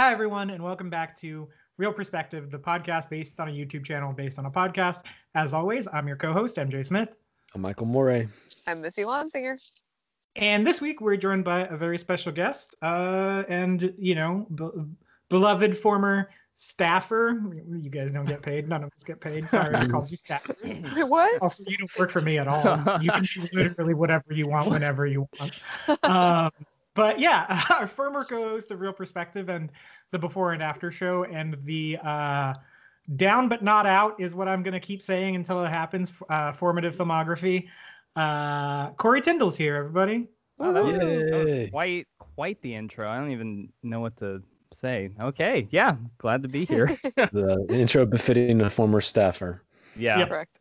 Hi, everyone, and welcome back to Real Perspective, the podcast based on a YouTube channel based on a podcast. As always, I'm your co host, MJ Smith. I'm Michael Moray. I'm Missy Lonsinger. And this week we're joined by a very special guest uh, and, you know, be- beloved former staffer. You guys don't get paid. None of us get paid. Sorry, I called you staffers. Wait, what? Also, you don't work for me at all. You can do literally whatever you want whenever you want. Um, but yeah, our former co-host of Real Perspective and the Before and After Show and the uh, Down but Not Out is what I'm gonna keep saying until it happens. Uh, formative filmography. Uh, Corey Tyndall's here, everybody. Wow, that was, that was quite quite the intro. I don't even know what to say. Okay, yeah, glad to be here. The intro befitting a former staffer. yeah. Yep. Correct.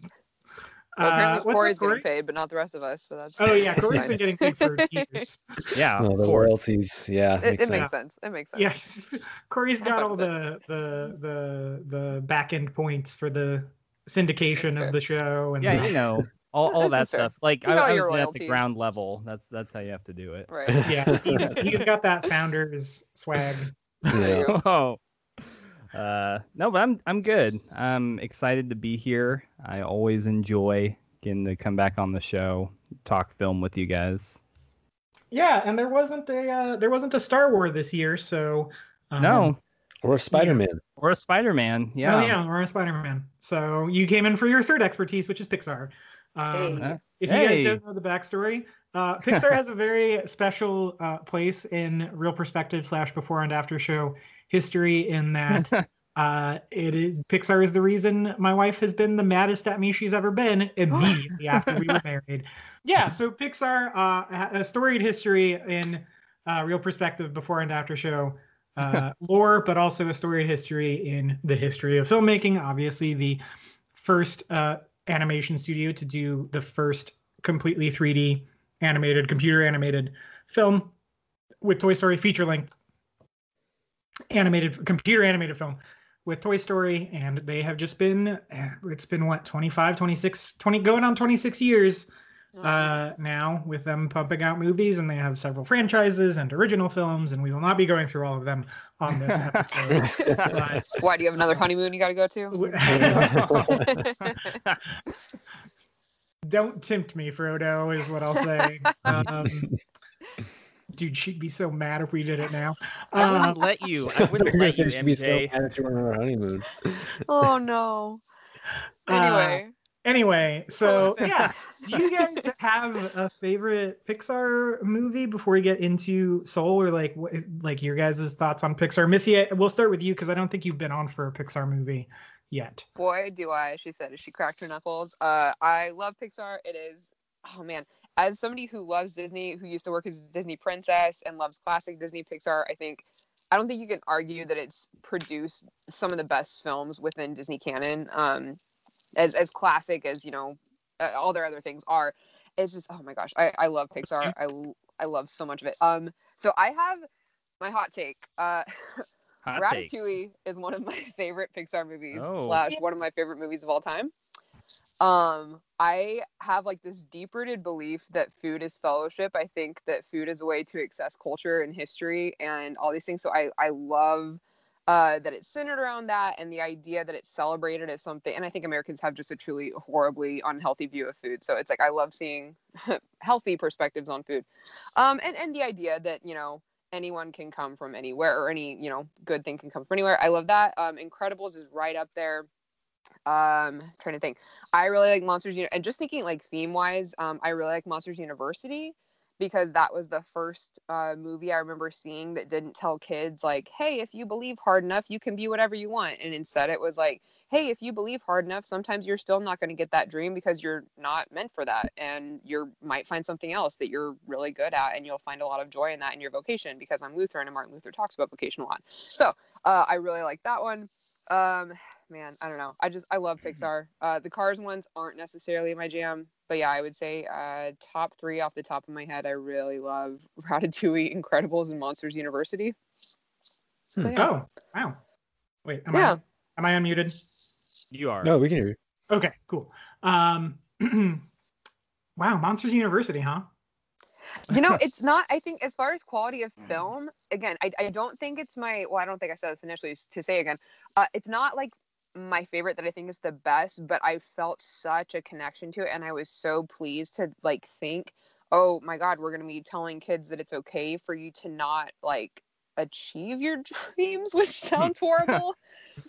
Well, Uh, apparently what's Corey's Corey? getting paid, but not the rest of us. But that's Oh yeah, Corey's been getting paid for years. Yeah, No, the course. royalties. Yeah, It, makes it sense. makes sense. It makes sense. Yes, Corey's I'm got all the the the the back end points for the syndication That's of the show and Yeah, you know, all, all that This fair. stuff. Like You I, I was at the ground level. That's that's how you have to do it. Right. yeah, he's, he's got that founder's swag. Yeah. Oh. Uh, no, but I'm I'm good. I'm excited to be here. I always enjoy getting to come back on the show, talk film with you guys. Yeah, and there wasn't a uh, there wasn't a Star Wars this year, so um, No, Or a Spider-Man. or a Spider-Man. Yeah. Oh yeah, or a Spider-Man. So you came in for your third expertise, which is Pixar. Um, Hey. Uh, If you guys don't know the backstory, uh, Pixar has a very special uh, place in Real Perspective slash Before and After Show history in that uh, it is, Pixar is the reason my wife has been the maddest at me she's ever been immediately after we were married. Yeah, so Pixar uh, a storied history in uh, Real Perspective Before and After Show uh, lore, but also a storied history in the history of filmmaking. Obviously, the first uh, animation studio to do the first completely 3D animated, computer animated film with Toy Story feature length animated computer animated film with Toy Story and they have just been eh, it's been what 25 26 20 going on 26 years uh now with them pumping out movies and they have several franchises and original films and we will not be going through all of them on this episode but Why do you have another honeymoon you got to go to? Don't tempt me, Frodo, is what I'll say. Um, dude, she'd be so mad if we did it now. I Uh, wouldn't let you. I wouldn't let you, gonna she'd be so mad if you were on our honeymoon. oh no. Uh, Anyway. anyway, so yeah, do you guys have a favorite Pixar movie before we get into Soul, or like what, like your guys' thoughts on Pixar? Missy, we'll start with you because I don't think you've been on for a Pixar movie yet. boy do i she said as she cracked her knuckles uh i love pixar it is oh man as somebody who loves disney who used to work as a disney princess and loves classic disney pixar i think i don't think you can argue that it's produced some of the best films within disney canon um as as classic as you know uh, all their other things are it's just oh my gosh i i love pixar i i love so much of it um so i have my hot take uh Hot take. Ratatouille is one of my favorite Pixar movies Oh. slash one of my favorite movies of all time. Um, I have like this deep rooted belief that food is fellowship. I think that food is a way to access culture and history and all these things. So I I love uh, that it's centered around that and the idea that it's celebrated as something. And I think Americans have just a truly horribly unhealthy view of food. So it's like I love seeing healthy perspectives on food, um, and and the idea that you know anyone can come from anywhere or any you know good thing can come from anywhere i love that um incredibles is right up there um trying to think. I really like monsters Uni- and just thinking like theme wise um i really like monsters university because that was the first uh, movie i remember seeing that didn't tell kids like hey if you believe hard enough you can be whatever you want. And instead it was like hey if you believe hard enough sometimes you're still not going to get that dream because you're not meant for that and you might find something else that you're really good at and you'll find a lot of joy in that in your vocation because i'm lutheran and martin luther talks about vocation a lot. So uh, i really like that one. Um man i don't know i just i love pixar uh the cars ones aren't necessarily my jam but yeah i would say uh top three off the top of my head i really love ratatouille incredibles and monsters university so yeah Oh, wow. Wait, am Yeah. I am I unmuted? You are. No, we can hear you. Okay, cool. Um, wow, Monsters University, huh? you know, it's not. I think as far as quality of film, again, I, I don't think it's my. Well, I don't think I said this initially to say again. Uh, it's not like my favorite that I think is the best, but I felt such a connection to it, and I was so pleased to like think, oh my God, we're gonna be telling kids that it's okay for you to not like achieve your dreams, which sounds horrible.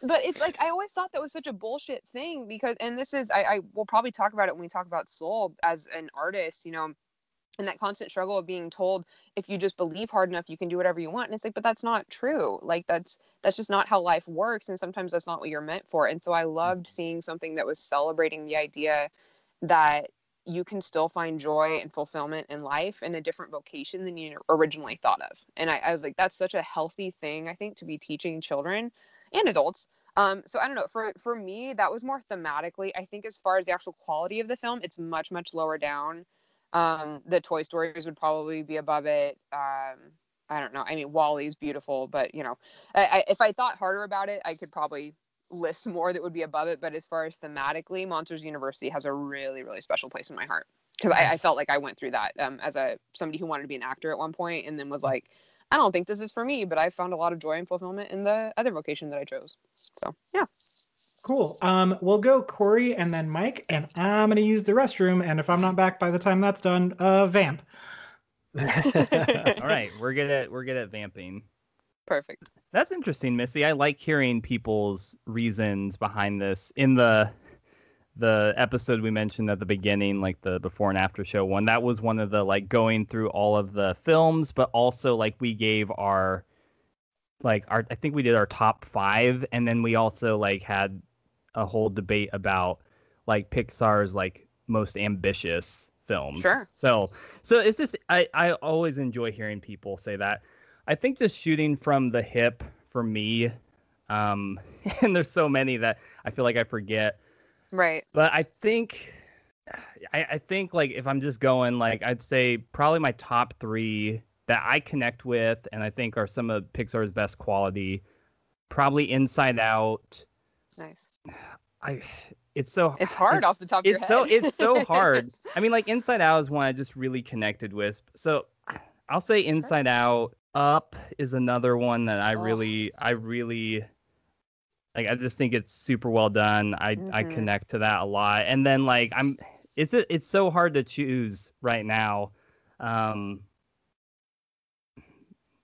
but it's like I always thought that was such a bullshit thing because and this is I, I will probably talk about it when we talk about soul as an artist, you know, and that constant struggle of being told if you just believe hard enough you can do whatever you want. And it's like, but that's not true. Like that's that's just not how life works. And sometimes that's not what you're meant for. And so I loved seeing something that was celebrating the idea that you can still find joy and fulfillment in life in a different vocation than you originally thought of. And I, I was like, that's such a healthy thing, I think, to be teaching children and adults. Um, so I don't know. For for me, that was more thematically. I think as far as the actual quality of the film, it's much much lower down. Um, the Toy Stories would probably be above it. Um, I don't know. I mean, WALL-E's beautiful, but you know, I, I, if I thought harder about it, I could probably list more that would be above it. But as far as thematically, Monsters University has a really, really special place in my heart because I, I, felt like I went through that um, as a somebody who wanted to be an actor at one point and then was like, I don't think this is for me, but I found a lot of joy and fulfillment in the other vocation that I chose. So yeah. Cool. Um, we'll go Corey and then Mike, and I'm gonna use the restroom. And if I'm not back by the time that's done, uh, vamp. All right, we're good at we're good at vamping. Perfect. That's interesting, Missy. I like hearing people's reasons behind this. In the the episode we mentioned at the beginning, like the before and after show one, that was one of the like going through all of the films, but also like we gave our like our I think we did our top five, and then we also like had a whole debate about like Pixar's like most ambitious films. Sure. So so it's just I I always enjoy hearing people say that. I think just shooting from the hip for me, um, and there's so many that I feel like I forget. Right. But I think, I, I think like if I'm just going like I'd say probably my top three that I connect with and I think are some of Pixar's best quality, probably Inside Out. Nice. I it's so it's hard it's, off the top of your it's head. so it's so hard. I mean like Inside Out is one I just really connected with. So I'll say Inside Out. Up is another one that I Oh. really I really like I just think it's super well done. I I Mhm. connect to that a lot. And then like I'm it's it's so hard to choose right now. Um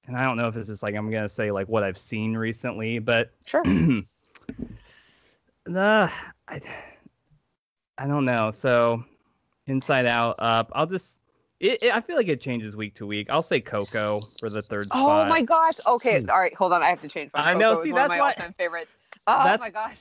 and I don't know if it's just like I'm gonna say like what I've seen recently, but Sure. the I, I don't know. So Inside Out, Up. I'll just. It, it, I feel like it changes week to week. I'll say Coco for the third Oh spot. my gosh. Okay. Hmm. All right. Hold on. I have to change. I know, Coco see, is one of that's my why- all-time favorites. Oh That's- my gosh.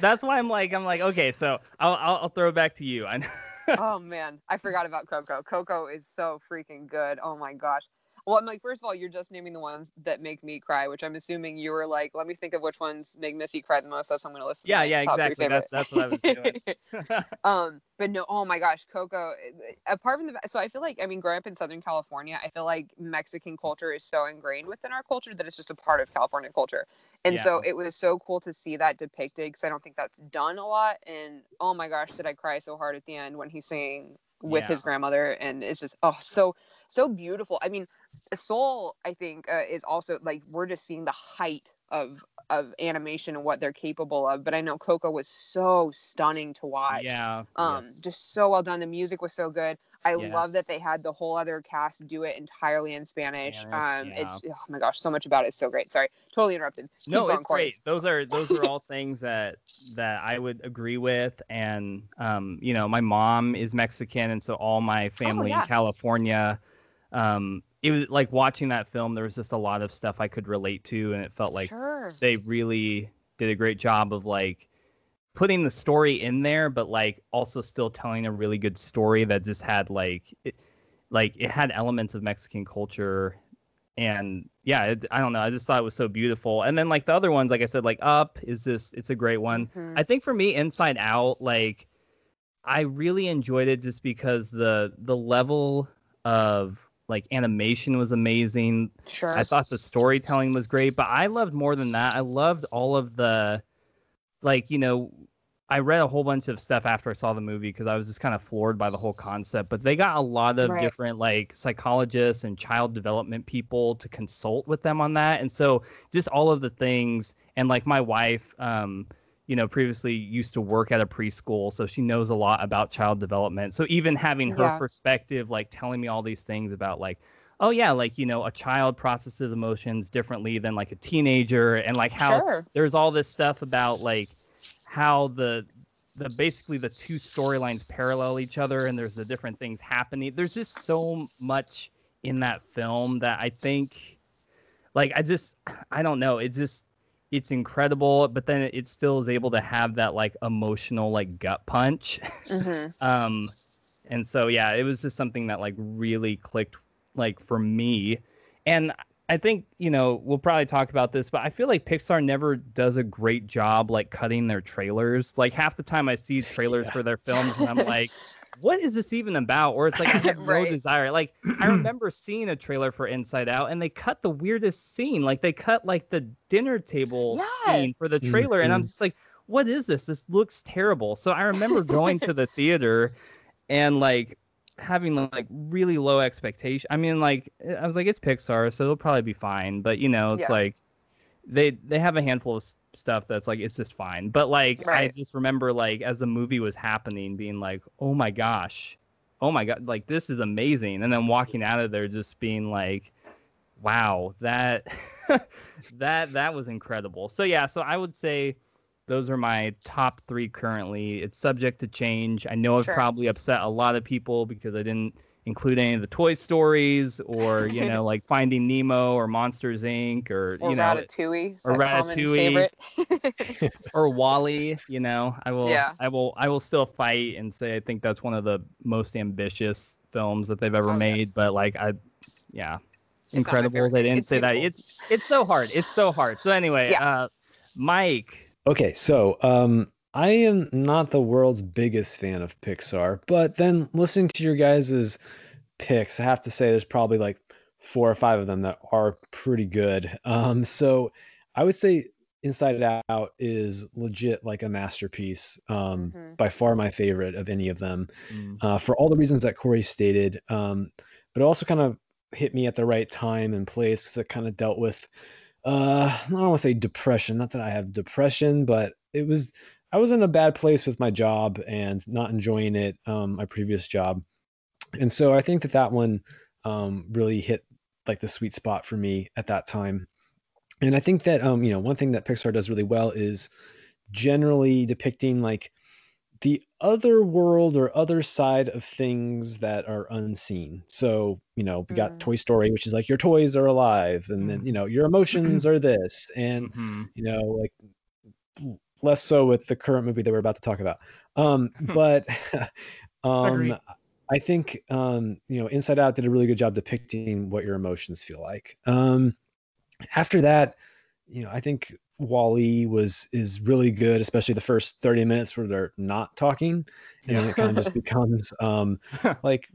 That's why I'm like I'm like okay, so I'll I'll, I'll throw it back to you. I oh man, I forgot about Coco. Coco is so freaking good. Oh my gosh. Well, I'm like, first of all, you're just naming the ones that make me cry, which I'm assuming you were like, let me think of which ones make Missy cry the most. That's what I'm gonna listen. Yeah, to. yeah, exactly. That's- that's what I was doing. um, but no, oh my gosh, Coco. Apart from the, so I feel like, I mean, growing up in Southern California, I feel like Mexican culture is so ingrained within our culture that it's just a part of California culture. And so it was so cool to see that depicted because I don't think that's done a lot. And oh my gosh, did I cry so hard at the end when he's singing with his grandmother? And it's just oh so so beautiful. I mean, Soul I think uh, is also like we're just seeing the height of of animation and what they're capable of. But I know Coco was so stunning to watch. yeah. Um, yes. just so well done. The music was so good. I love that they had the whole other cast do it entirely in Spanish. Um, it's oh my gosh, so much about it is so great. Sorry, totally interrupted. Keep no, it's Corey. great. Those are those are all things that that I would agree with. And um, you know, my mom is Mexican, and so all my family yeah. in California. Um, it was like watching that film. There was just a lot of stuff I could relate to, and it felt like sure. they really did a great job of like putting the story in there, but like also still telling a really good story that just had like it, like it had elements of Mexican culture and yeah, it, I don't know. I just thought it was so beautiful. And then like the other ones, like I said, like Up is just it's a great one. Mhm. I think for me, Inside Out, like I really enjoyed it just because the the level of like animation was amazing. Sure. I thought the storytelling was great, but I loved more than that. I loved all of the like, you know, I read a whole bunch of stuff after I saw the movie because I was just kind of floored by the whole concept. But they got a lot of Right. different like psychologists and child development people to consult with them on that. And so just all of the things and like my wife, um, you know, previously used to work at a preschool, so she knows a lot about child development. So even having her Yeah. perspective, like telling me all these things about like, oh yeah, like you know, a child processes emotions differently than like a teenager, and like how Sure. there's all this stuff about like how the the basically the two storylines parallel each other and there's the different things happening there's just so much in that film that i think like i just i don't know it just it's incredible but then it still is able to have that like emotional like gut punch. Hmm um and so yeah it was just something that like really clicked like for me. And i think you know we'll probably talk about this but i feel like pixar never does a great job like cutting their trailers. Like half the time i see trailers Yeah. for their films and i'm like what is this even about or it's like i have Right. no desire like i remember seeing a trailer for inside out and they cut the weirdest scene like they cut like the dinner table Yeah. scene for the trailer and i'm Mhm. just like what is this this looks terrible so i remember going to the theater and like having like really low expectation. I mean, like I was like, it's Pixar, so it'll probably be fine. But you know, it's Yeah. like they they have a handful of stuff that's like it's just fine. But like I just remember like as the movie was happening, being like, oh my gosh, oh my god, like this is amazing, and then walking out of there just being like, wow, that that that was incredible. So yeah, so I would say those are my top three currently. It's subject to change. I know I've probably upset a lot of people because I didn't include any of the Toy Stories or you know like Finding Nemo or Monsters Inc. or Or you know Ratatouille. or common Ratatouille. favorite. or WALL-E. You know, I will Yeah. I will I will still fight and say I think that's one of the most ambitious films that they've ever Oh, yes. made. But like I, yeah, It's not my Incredibles. I didn't It's say that. It's it's so hard. It's so hard. So anyway, Yeah. uh, Mike. Okay, so um, I am not the world's biggest fan of Pixar, but then listening to your guys' picks, I have to say there's probably like four or five of them that are pretty good. Um, so I would say Inside Out is legit like a masterpiece. Um, Mhm. by far my favorite of any of them, uh, for all the reasons that Corey stated. Um, but it also kind of hit me at the right time and place because it kind of dealt with uh I don't want to say depression, not that I have depression, but it was I was in a bad place with my job and not enjoying it, um, my previous job. And so I think that that one um, really hit like the sweet spot for me at that time. And I think that um, you know, one thing that Pixar does really well is generally depicting like the other world or other side of things that are unseen. So, you know, we got Mm. Toy Story, which is like your toys are alive, and then, Mm. you know, your emotions are this, and Mhm. you know, like less so with the current movie that we're about to talk about. Um, but um. I think um, you know, Inside Out did a really good job depicting what your emotions feel like. Um, after that, you know, I think WALL-E was is really good, especially the first 30 minutes where they're not talking, and it kind of just becomes um, like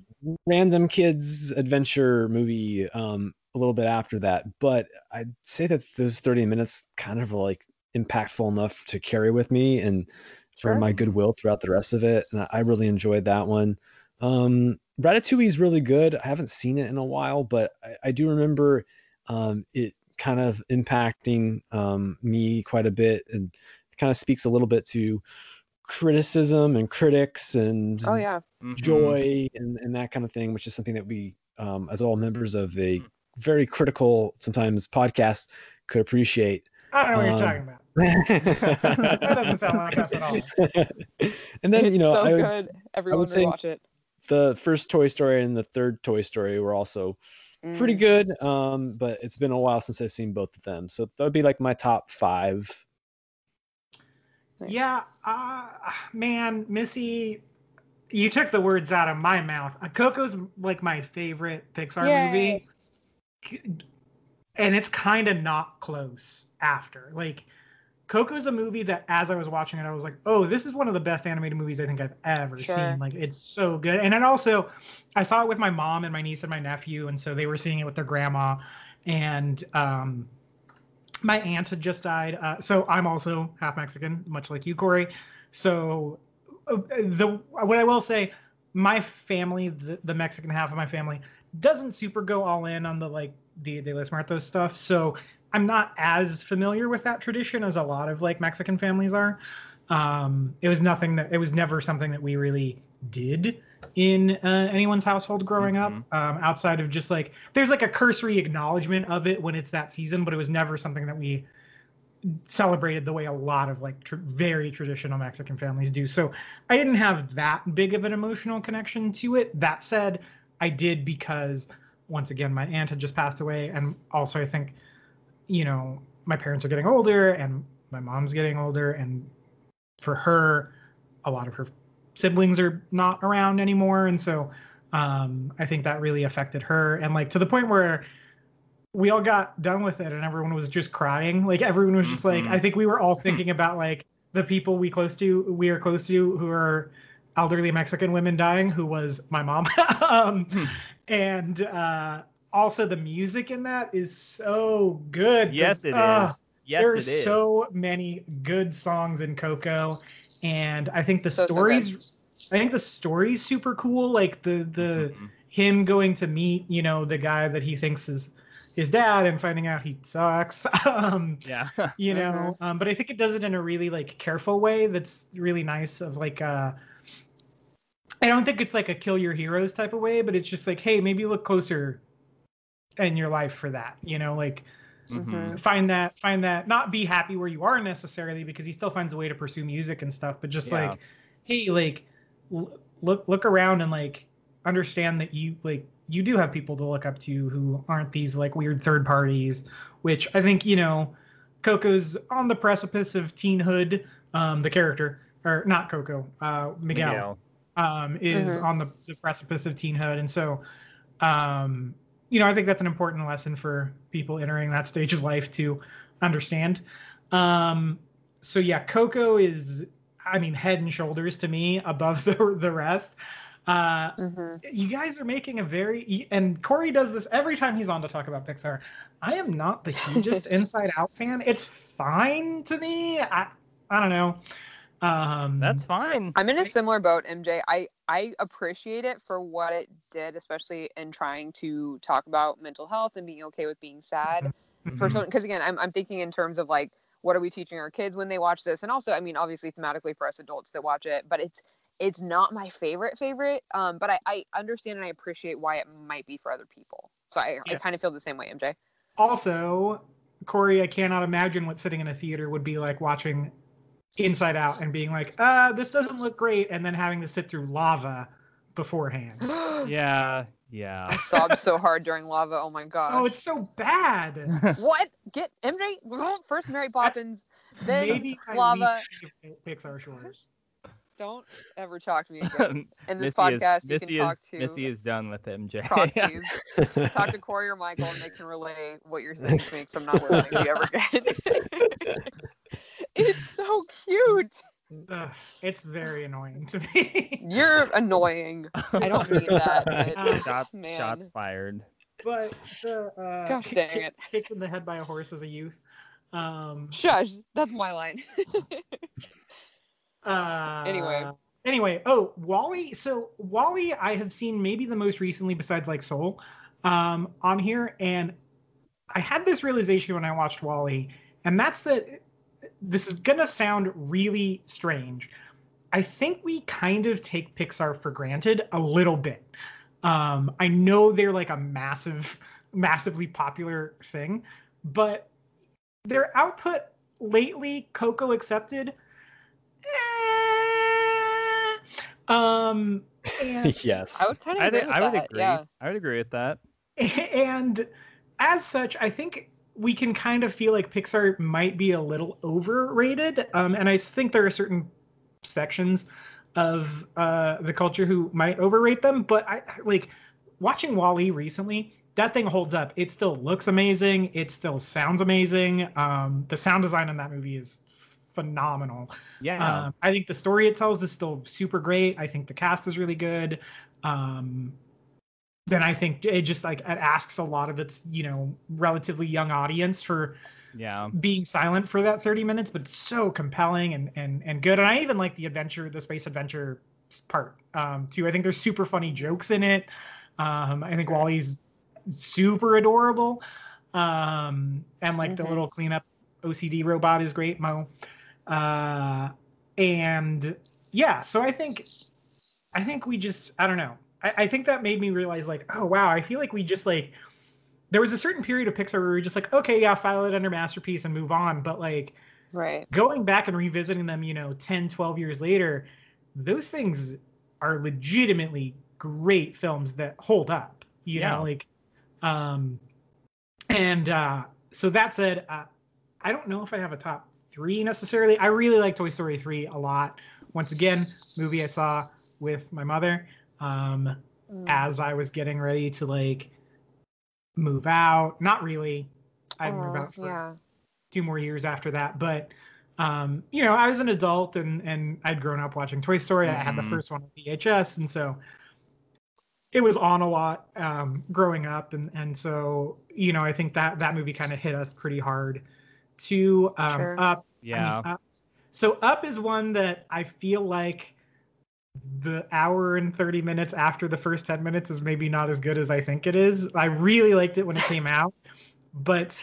random kids adventure movie um, a little bit after that. But I'd say that those 30 minutes kind of like impactful enough to carry with me and for Sure. my goodwill throughout the rest of it. And I- I really enjoyed that one. Um, Ratatouille is really good. I haven't seen it in a while, but I, I do remember um, it kind of impacting um, me quite a bit and it kind of speaks a little bit to criticism and critics and Oh yeah. Mhm. joy and, and that kind of thing, which is something that we, um, as all members of a very critical, sometimes podcast, could appreciate. I don't know what you're Um, talking about. That doesn't sound like us at all. and then, it's you know, so I would, good. Everyone would say- watch it. the first Toy Story and the third Toy Story were also pretty Mm. good. Um, but it's been a while since I've seen both of them. So that would be like my top five. Nice. Yeah, uh, man, Missy, you took the words out of my mouth. Uh, Coco's like my favorite Pixar Yay. movie, and it's kind of not close after. Like, Coco's a movie that, as I was watching it, I was like, "Oh, this is one of the best animated movies I think I've ever Sure. seen. Like, it's so good." And then also, I saw it with my mom and my niece and my nephew, and so they were seeing it with their grandma, and um, my aunt had just died. Uh, so I'm also half Mexican, much like you, Corey. So uh, the what I will say, my family, the, the Mexican half of my family, doesn't super go all in on the like the de los Muertos stuff. So I'm not as familiar with that tradition as a lot of like Mexican families are. Um, it was nothing that it was never something that we really did in uh, anyone's household growing mm-hmm. up um, outside of just like there's like a cursory acknowledgement of it when it's that season but it was never something that we celebrated the way a lot of like tr- very traditional mexican families do so i didn't have that big of an emotional connection to it that said i did because once again my aunt had just passed away and also i think you know my parents are getting older and my mom's getting older and for her a lot of her siblings are not around anymore, and so um, I think that really affected her, and like to the point where we all got done with it and everyone was just crying. Like everyone was just mm-hmm. like, I think we were all thinking about like the people we close to, we are close to, who are elderly Mexican women dying, who was my mom. um, hmm. and uh, also the music in that is so good. Yes, it uh, is. Yes, there's so many good songs in Coco, and I think the so, stories. So I think the story's super cool. Like the the mm-hmm. him going to meet you know the guy that he thinks is his dad and finding out he sucks. um, yeah. you know, mm-hmm. um, but I think it does it in a really like careful way that's really nice. Of like, uh, I don't think it's like a kill your heroes type of way, but it's just like, hey, maybe look closer in your life for that. You know, like Mm-hmm. Find that, find that, not be happy where you are necessarily because he still finds a way to pursue music and stuff, but just yeah. like, hey, like, l- look, look around and like understand that you like you do have people to look up to who aren't these like weird third parties, which I think you know, Coco's on the precipice of teenhood. Um, the character, or not Coco, uh, Miguel, Miguel. Um, is mm-hmm. on the, the precipice of teenhood, and so um, you know, I think that's an important lesson for people entering that stage of life to understand. Um, so yeah, Coco is, I mean, head and shoulders to me above the the rest. Uh, mm-hmm. You guys are making a very, and Corey does this every time he's on to talk about Pixar. I am not the hugest Inside Out fan. It's fine to me. I I don't know. Um, That's fine. I'm in a similar boat, MJ. I I appreciate it for what it did, especially in trying to talk about mental health and being okay with being sad. Mm-hmm. For children, because again, I'm I'm thinking in terms of like what are we teaching our kids when they watch this, and also, I mean, obviously thematically for us adults that watch it, but it's it's not my favorite favorite. Um, but I I understand and I appreciate why it might be for other people. So I yeah. I kind of feel the same way, MJ. Also, Corey, I cannot imagine what sitting in a theater would be like watching Inside Out and being like, uh, this doesn't look great, and then having to sit through lava beforehand. yeah, yeah. I sobbed so hard during lava. Oh my god. Oh, it's so bad. what? Get MJ first Mary Poppins, then Lava. maybe lava. Pixar shorts. Don't ever talk to me again. In this Missy podcast, is, you Missy can talk is, to Missy is done with MJ. talk to Corey or Michael, and they can relay what you're saying to me, because I'm not listening to you ever again. It's so cute. it's very annoying to me. You're annoying. I don't mean that. But, shots, man. shots fired. But the uh, gosh dang it, kicked in the head by a horse as a youth. Um, Shush, that's my line. uh, anyway. Anyway, oh WALL-E. So WALL-E, I have seen maybe the most recently, besides like Soul, um, on here, and I had this realization when I watched WALL-E, and that's that this is gonna sound really strange. I think we kind of take Pixar for granted a little bit. Um, I know they're like a massive, massively popular thing, but their output lately, Coco accepted. Eh, um, and yes, I would kind of agree. I, I would that, agree. Yeah. I would agree with that. And as such, I think we can kind of feel like Pixar might be a little overrated. Um, and I think there are certain sections of uh, the culture who might overrate them. But I like watching WALL-E recently. That thing holds up. It still looks amazing. It still sounds amazing. Um, the sound design in that movie is phenomenal. Yeah. Um, I think the story it tells is still super great. I think the cast is really good. Um, then I think it just like it asks a lot of its you know relatively young audience for yeah being silent for that 30 minutes, but it's so compelling and and and good. And I even like the adventure, the space adventure part um, too. I think there's super funny jokes in it. Um, I think WALL-E's super adorable. Um, and like mm-hmm. the little cleanup OCD robot is great, M-O. Uh, and yeah, so I think I think we just I don't know. I, I think that made me realize like, oh wow, I feel like we just like there was a certain period of Pixar where we were just like, okay, yeah, file it under masterpiece and move on. But like right going back and revisiting them, you know, 10, 12 years later, those things are legitimately great films that hold up. You yeah. know, like um and uh so that said, uh, I don't know if I have a top three necessarily. I really like Toy Story 3 a lot. Once again, movie I saw with my mother um, mm. as I was getting ready to like move out. Not really. I'd oh, move out for yeah. two more years after that, but um, you know, I was an adult and and I'd grown up watching Toy Story. Mm-hmm. I had the mm-hmm. first one on VHS, and so it was on a lot um, growing up, and and so you know, I think that that movie kind of hit us pretty hard. To um, sure. Up, yeah. I mean, up. So Up is one that I feel like the hour and 30 minutes after the first 10 minutes is maybe not as good as I think it is. I really liked it when it came out, but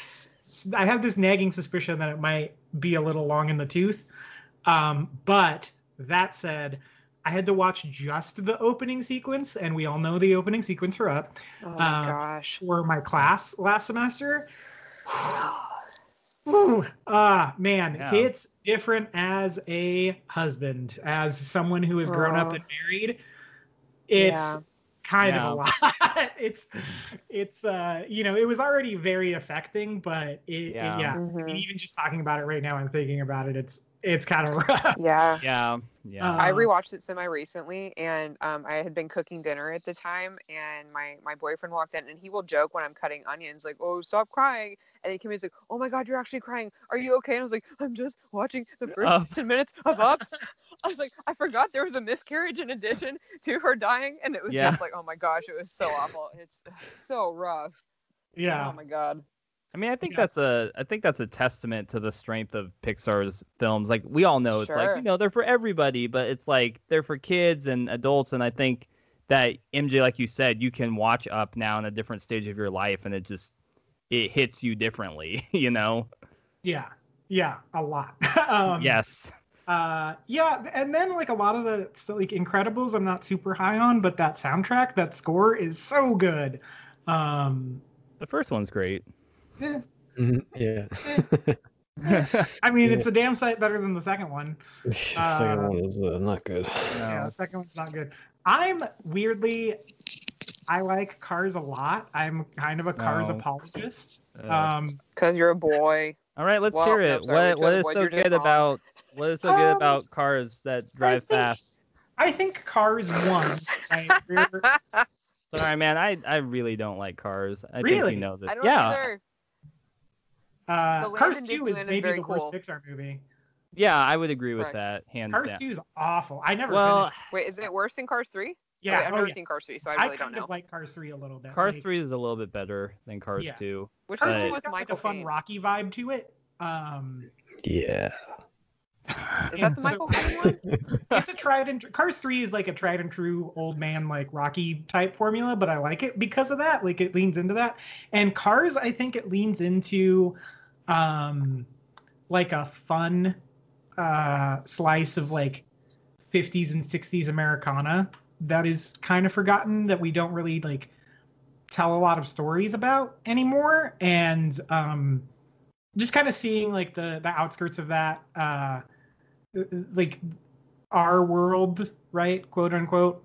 I have this nagging suspicion that it might be a little long in the tooth. Um, but that said, I had to watch just the opening sequence, and we all know the opening sequence for Up. Oh my um, gosh! For my class last semester. Ooh, ah, man, yeah. it's different as a husband, as someone who has grown up and married. It's yeah. kind yeah. of a lot. it's, it's, uh, you know, it was already very affecting, but it, yeah, it, yeah. Mm-hmm. I mean, even just talking about it right now and thinking about it, it's, it's kind of rough. Yeah. Yeah. Yeah. I rewatched it semi recently and um, I had been cooking dinner at the time and my, my boyfriend walked in and he will joke when I'm cutting onions, like, oh, stop crying. And he came then Kimmy's like, oh my God, you're actually crying. Are you okay? And I was like, I'm just watching the first uh. 10 minutes of Up. I was like, I forgot there was a miscarriage in addition to her dying. And it was yeah. just like, oh my gosh, it was so awful. It's so rough. Yeah. Oh my God. I mean, I think yeah. that's a I think that's a testament to the strength of Pixar's films. Like we all know, it's sure. like you know they're for everybody, but it's like they're for kids and adults. And I think that MJ, like you said, you can watch Up now in a different stage of your life, and it just it hits you differently, you know. Yeah, yeah, a lot. um, yes. Uh, yeah, and then like a lot of the like Incredibles, I'm not super high on, but that soundtrack, that score is so good. Um, the first one's great. Eh. Mm-hmm, yeah. Eh. I mean, yeah. it's a damn sight better than the second one. the second uh, one is uh, not good. No. Yeah, the second one's not good. I'm weirdly, I like Cars a lot. I'm kind of a Cars no. apologist. Uh, um, because you're a boy. All right, let's well, hear it. No, what what is so good about what is so good um, about cars that drive I think, fast? I think Cars one. Sorry, man. I, I really don't like Cars. I really? think you know this. I don't yeah. Either. Uh, Cars 2 is maybe the cool. worst Pixar movie. Yeah, I would agree with that. Hands Cars down. 2 is awful. I never well, finished. Wait, is it worse than Cars 3? Yeah, I've oh, never yeah. seen Cars 3, so I really I don't know. I like Cars 3 a little bit. Cars like, 3 is a little bit better than Cars yeah. 2. Which Cars 2 has like a fun Rocky vibe to it. Um, yeah. Is that the Michael Caine one? it's a tried and Cars 3 is like a tried and true old man like Rocky type formula, but I like it because of that. Like it leans into that. And Cars, I think it leans into um like a fun uh slice of like 50s and 60s Americana that is kind of forgotten that we don't really like tell a lot of stories about anymore. And um just kind of seeing like the the outskirts of that uh like our world right quote unquote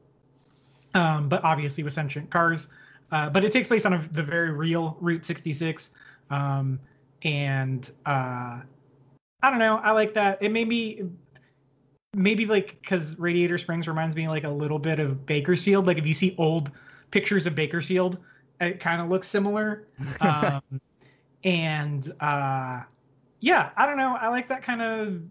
um but obviously with sentient cars. Uh but it takes place on a, the very real route 66 um and uh i don't know. I like that. It made me maybe like because Radiator Springs reminds me like a little bit of Bakersfield. Like if you see old pictures of Bakersfield, it kind of looks similar. um, and uh, yeah, I don't know. I like that kind of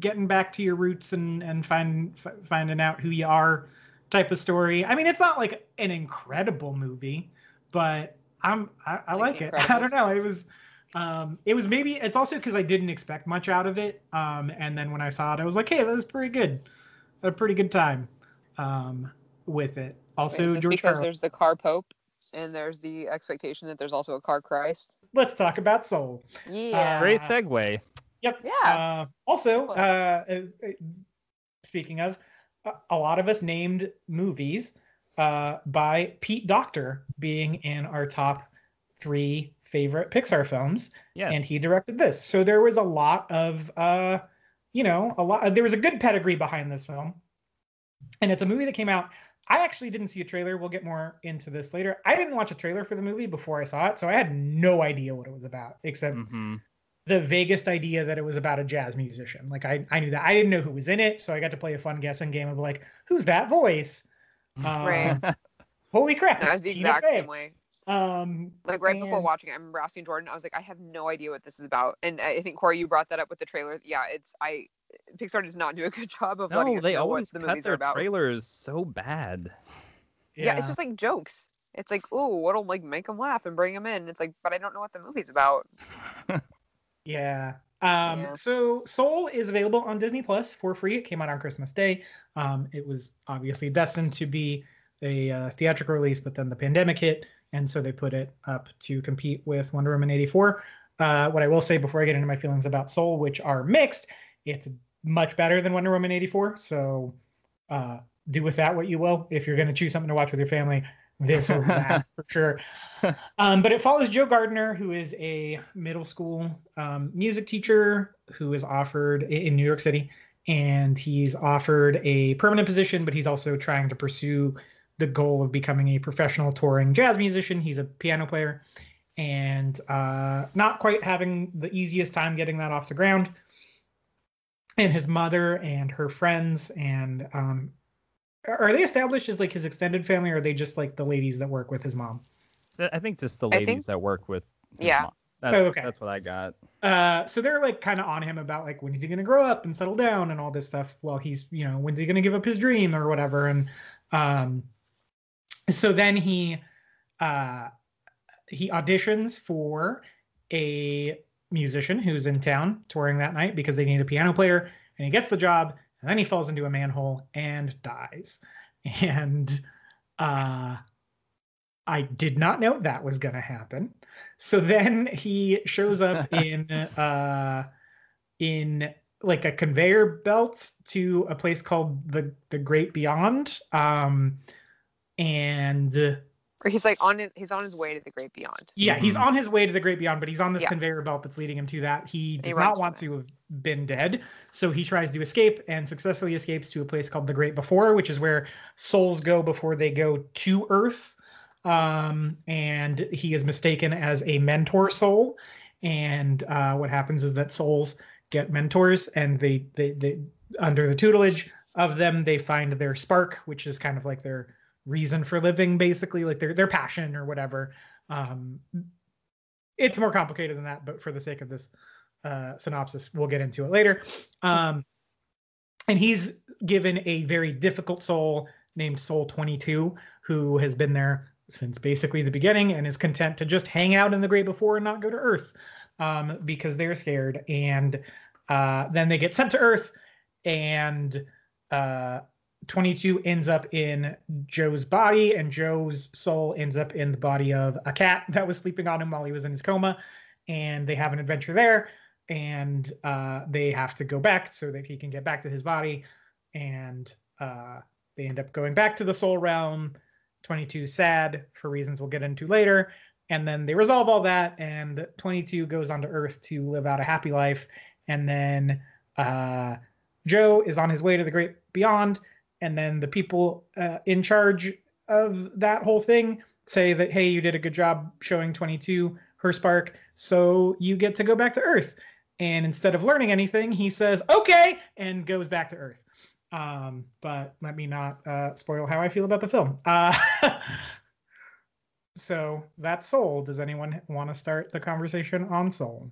getting back to your roots and and find f- finding out who you are type of story. I mean, it's not like an incredible movie, but I'm I, I like, like it. I don't know. It was um it was maybe it's also because I didn't expect much out of it. Um and then when I saw it, I was like, hey, that was pretty good. a pretty good time um with it. Also, Wait, George because Carl- there's the car pope and there's the expectation that there's also a car Christ. Let's talk about Soul. Yeah. Uh, Great segue. Yep. Yeah. Uh, also, uh, uh, speaking of, a lot of us named movies uh, by Pete Docter being in our top three favorite Pixar films. Yes. And he directed this. So there was a lot of, uh, you know, a lot. There was a good pedigree behind this film. And it's a movie that came out. I actually didn't see a trailer. We'll get more into this later. I didn't watch a trailer for the movie before I saw it, so I had no idea what it was about, except mm-hmm. the vaguest idea that it was about a jazz musician. Like I, I knew that. I didn't know who was in it, so I got to play a fun guessing game of like, who's that voice? Right. Um, holy crap! That's the exact same way. Um, like right and... before watching it, I remember asking Jordan. I was like, I have no idea what this is about. And I think Corey, you brought that up with the trailer. Yeah, it's I. Pixar does not do a good job of no, letting us they know always what the cut movies their are about. trailers so bad. Yeah. yeah. it's just like jokes. It's like, oh, what'll like make them laugh and bring them in? It's like, but I don't know what the movie's about. yeah. Um, yeah. So Soul is available on Disney Plus for free. It came out on Christmas Day. Um, it was obviously destined to be a uh, theatrical release, but then the pandemic hit, and so they put it up to compete with Wonder Woman 84. Uh, what I will say before I get into my feelings about Soul, which are mixed, it's much better than Wonder Woman 84. So uh, do with that what you will. If you're going to choose something to watch with your family, this or that for sure. Um, but it follows Joe Gardner, who is a middle school um, music teacher who is offered in New York City, and he's offered a permanent position, but he's also trying to pursue the goal of becoming a professional touring jazz musician. He's a piano player, and uh, not quite having the easiest time getting that off the ground. And his mother and her friends and um, are they established as like his extended family, or are they just like the ladies that work with his mom? I think just the ladies think, that work with. yeah. Mom. That's, oh, okay. That's what I got. Uh, so they're like kind of on him about like when is he gonna grow up and settle down and all this stuff. While he's you know when's he gonna give up his dream or whatever. And um, so then he uh, he auditions for a musician who's in town touring that night because they need a piano player, and he gets the job and then he falls into a manhole and dies. And uh, I did not know that was going to happen. So then he shows up in uh, in like a conveyor belt to a place called the the Great Beyond. Um, and or he's like on his, he's on his way to the great beyond. Yeah, he's mm-hmm. on his way to the great beyond, but he's on this yeah. conveyor belt that's leading him to that. He does he not want to have been dead, so he tries to escape and successfully escapes to a place called the Great Before, which is where souls go before they go to Earth. Um, and he is mistaken as a mentor soul. And uh, what happens is that souls get mentors, and they, they they under the tutelage of them, they find their spark, which is kind of like their reason for living, basically, like their their passion or whatever. Um, it's more complicated than that, but for the sake of this uh, synopsis, we'll get into it later. Um, and he's given a very difficult soul named Soul 22, who has been there since basically the beginning and is content to just hang out in the Great Before and not go to Earth um, because they're scared. And uh, then they get sent to Earth, and uh, 22 ends up in Joe's body, and Joe's soul ends up in the body of a cat that was sleeping on him while he was in his coma. And they have an adventure there, and uh, they have to go back so that he can get back to his body. And uh, they end up going back to the soul realm. 22 sad for reasons we'll get into later. And then they resolve all that, and 22 goes onto Earth to live out a happy life. And then uh, Joe is on his way to the great beyond and then the people uh, in charge of that whole thing say that hey you did a good job showing 22 her spark so you get to go back to earth. And instead of learning anything he says okay and goes back to earth. Um, but let me not uh, spoil how i feel about the film. Uh, so that's soul. Does anyone want to start the conversation on soul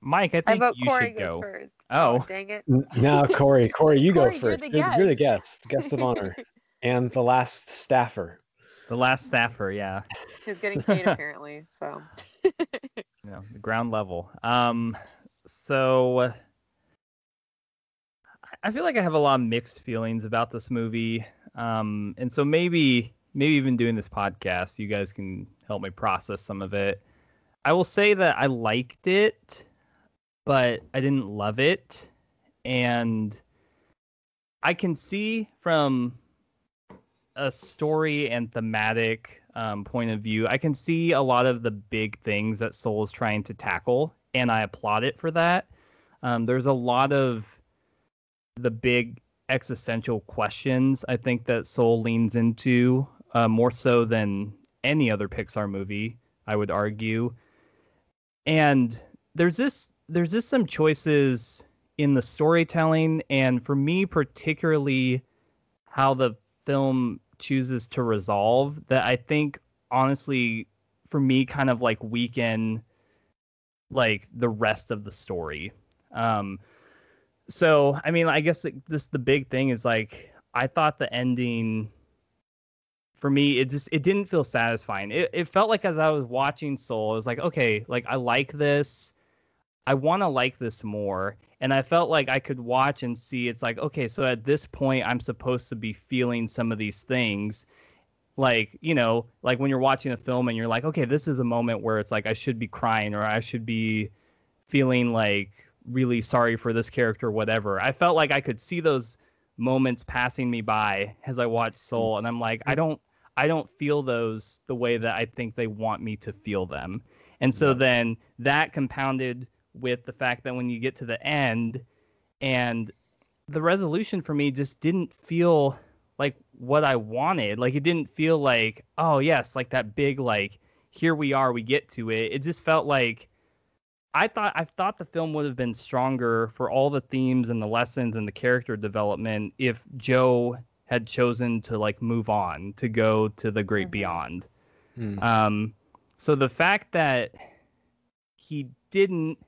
Mike, I think I you Corey should go. First. Oh. dang it. No, Corey, Corey, you Corey, go first. You're the, you're, you're the guest, guest of honor. and the last staffer. The last staffer, yeah. He's getting paid apparently, so. yeah, the ground level. Um, so I feel like I have a lot of mixed feelings about this movie. Um, and so maybe maybe even doing this podcast, you guys can help me process some of it. I will say that I liked it, but I didn't love it. And I can see from a story and thematic um, point of view, I can see a lot of the big things that Soul is trying to tackle, and I applaud it for that. Um, there's a lot of the big existential questions I think that Soul leans into uh, more so than any other Pixar movie, I would argue. And there's this there's just some choices in the storytelling and for me particularly how the film chooses to resolve that I think honestly for me kind of like weaken like the rest of the story. Um so I mean I guess it, this the big thing is like I thought the ending for me it just it didn't feel satisfying it, it felt like as i was watching soul it was like okay like i like this i want to like this more and i felt like i could watch and see it's like okay so at this point i'm supposed to be feeling some of these things. Like you know like when you're watching a film and you're like okay this is a moment where it's like i should be crying or i should be feeling like really sorry for this character or whatever. I felt like i could see those moments passing me by as I watched mm. Soul, and I'm like, I don't, I don't feel those the way that I think they want me to feel them. And so then that compounded with the fact that when you get to the end and the resolution for me just didn't feel like what I wanted. Like it didn't feel like, oh yes, like that big like here we are, we get to it. It just felt like I thought I thought the film would have been stronger for all the themes and the lessons and the character development if Joe had chosen to like move on to go to the great mm-hmm. beyond. Mm. Um, so the fact that he didn't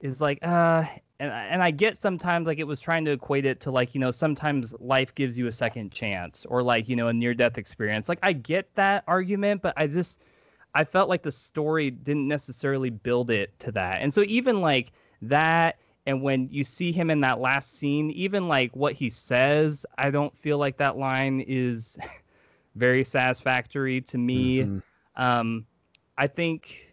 is like uh and and I get sometimes like it was trying to equate it to like you know sometimes life gives you a second chance or like you know a near death experience. Like I get that argument, but I just I felt like the story didn't necessarily build it to that. And so even like that and when you see him in that last scene, even like what he says, I don't feel like that line is very satisfactory to me. Mm-hmm. Um, I think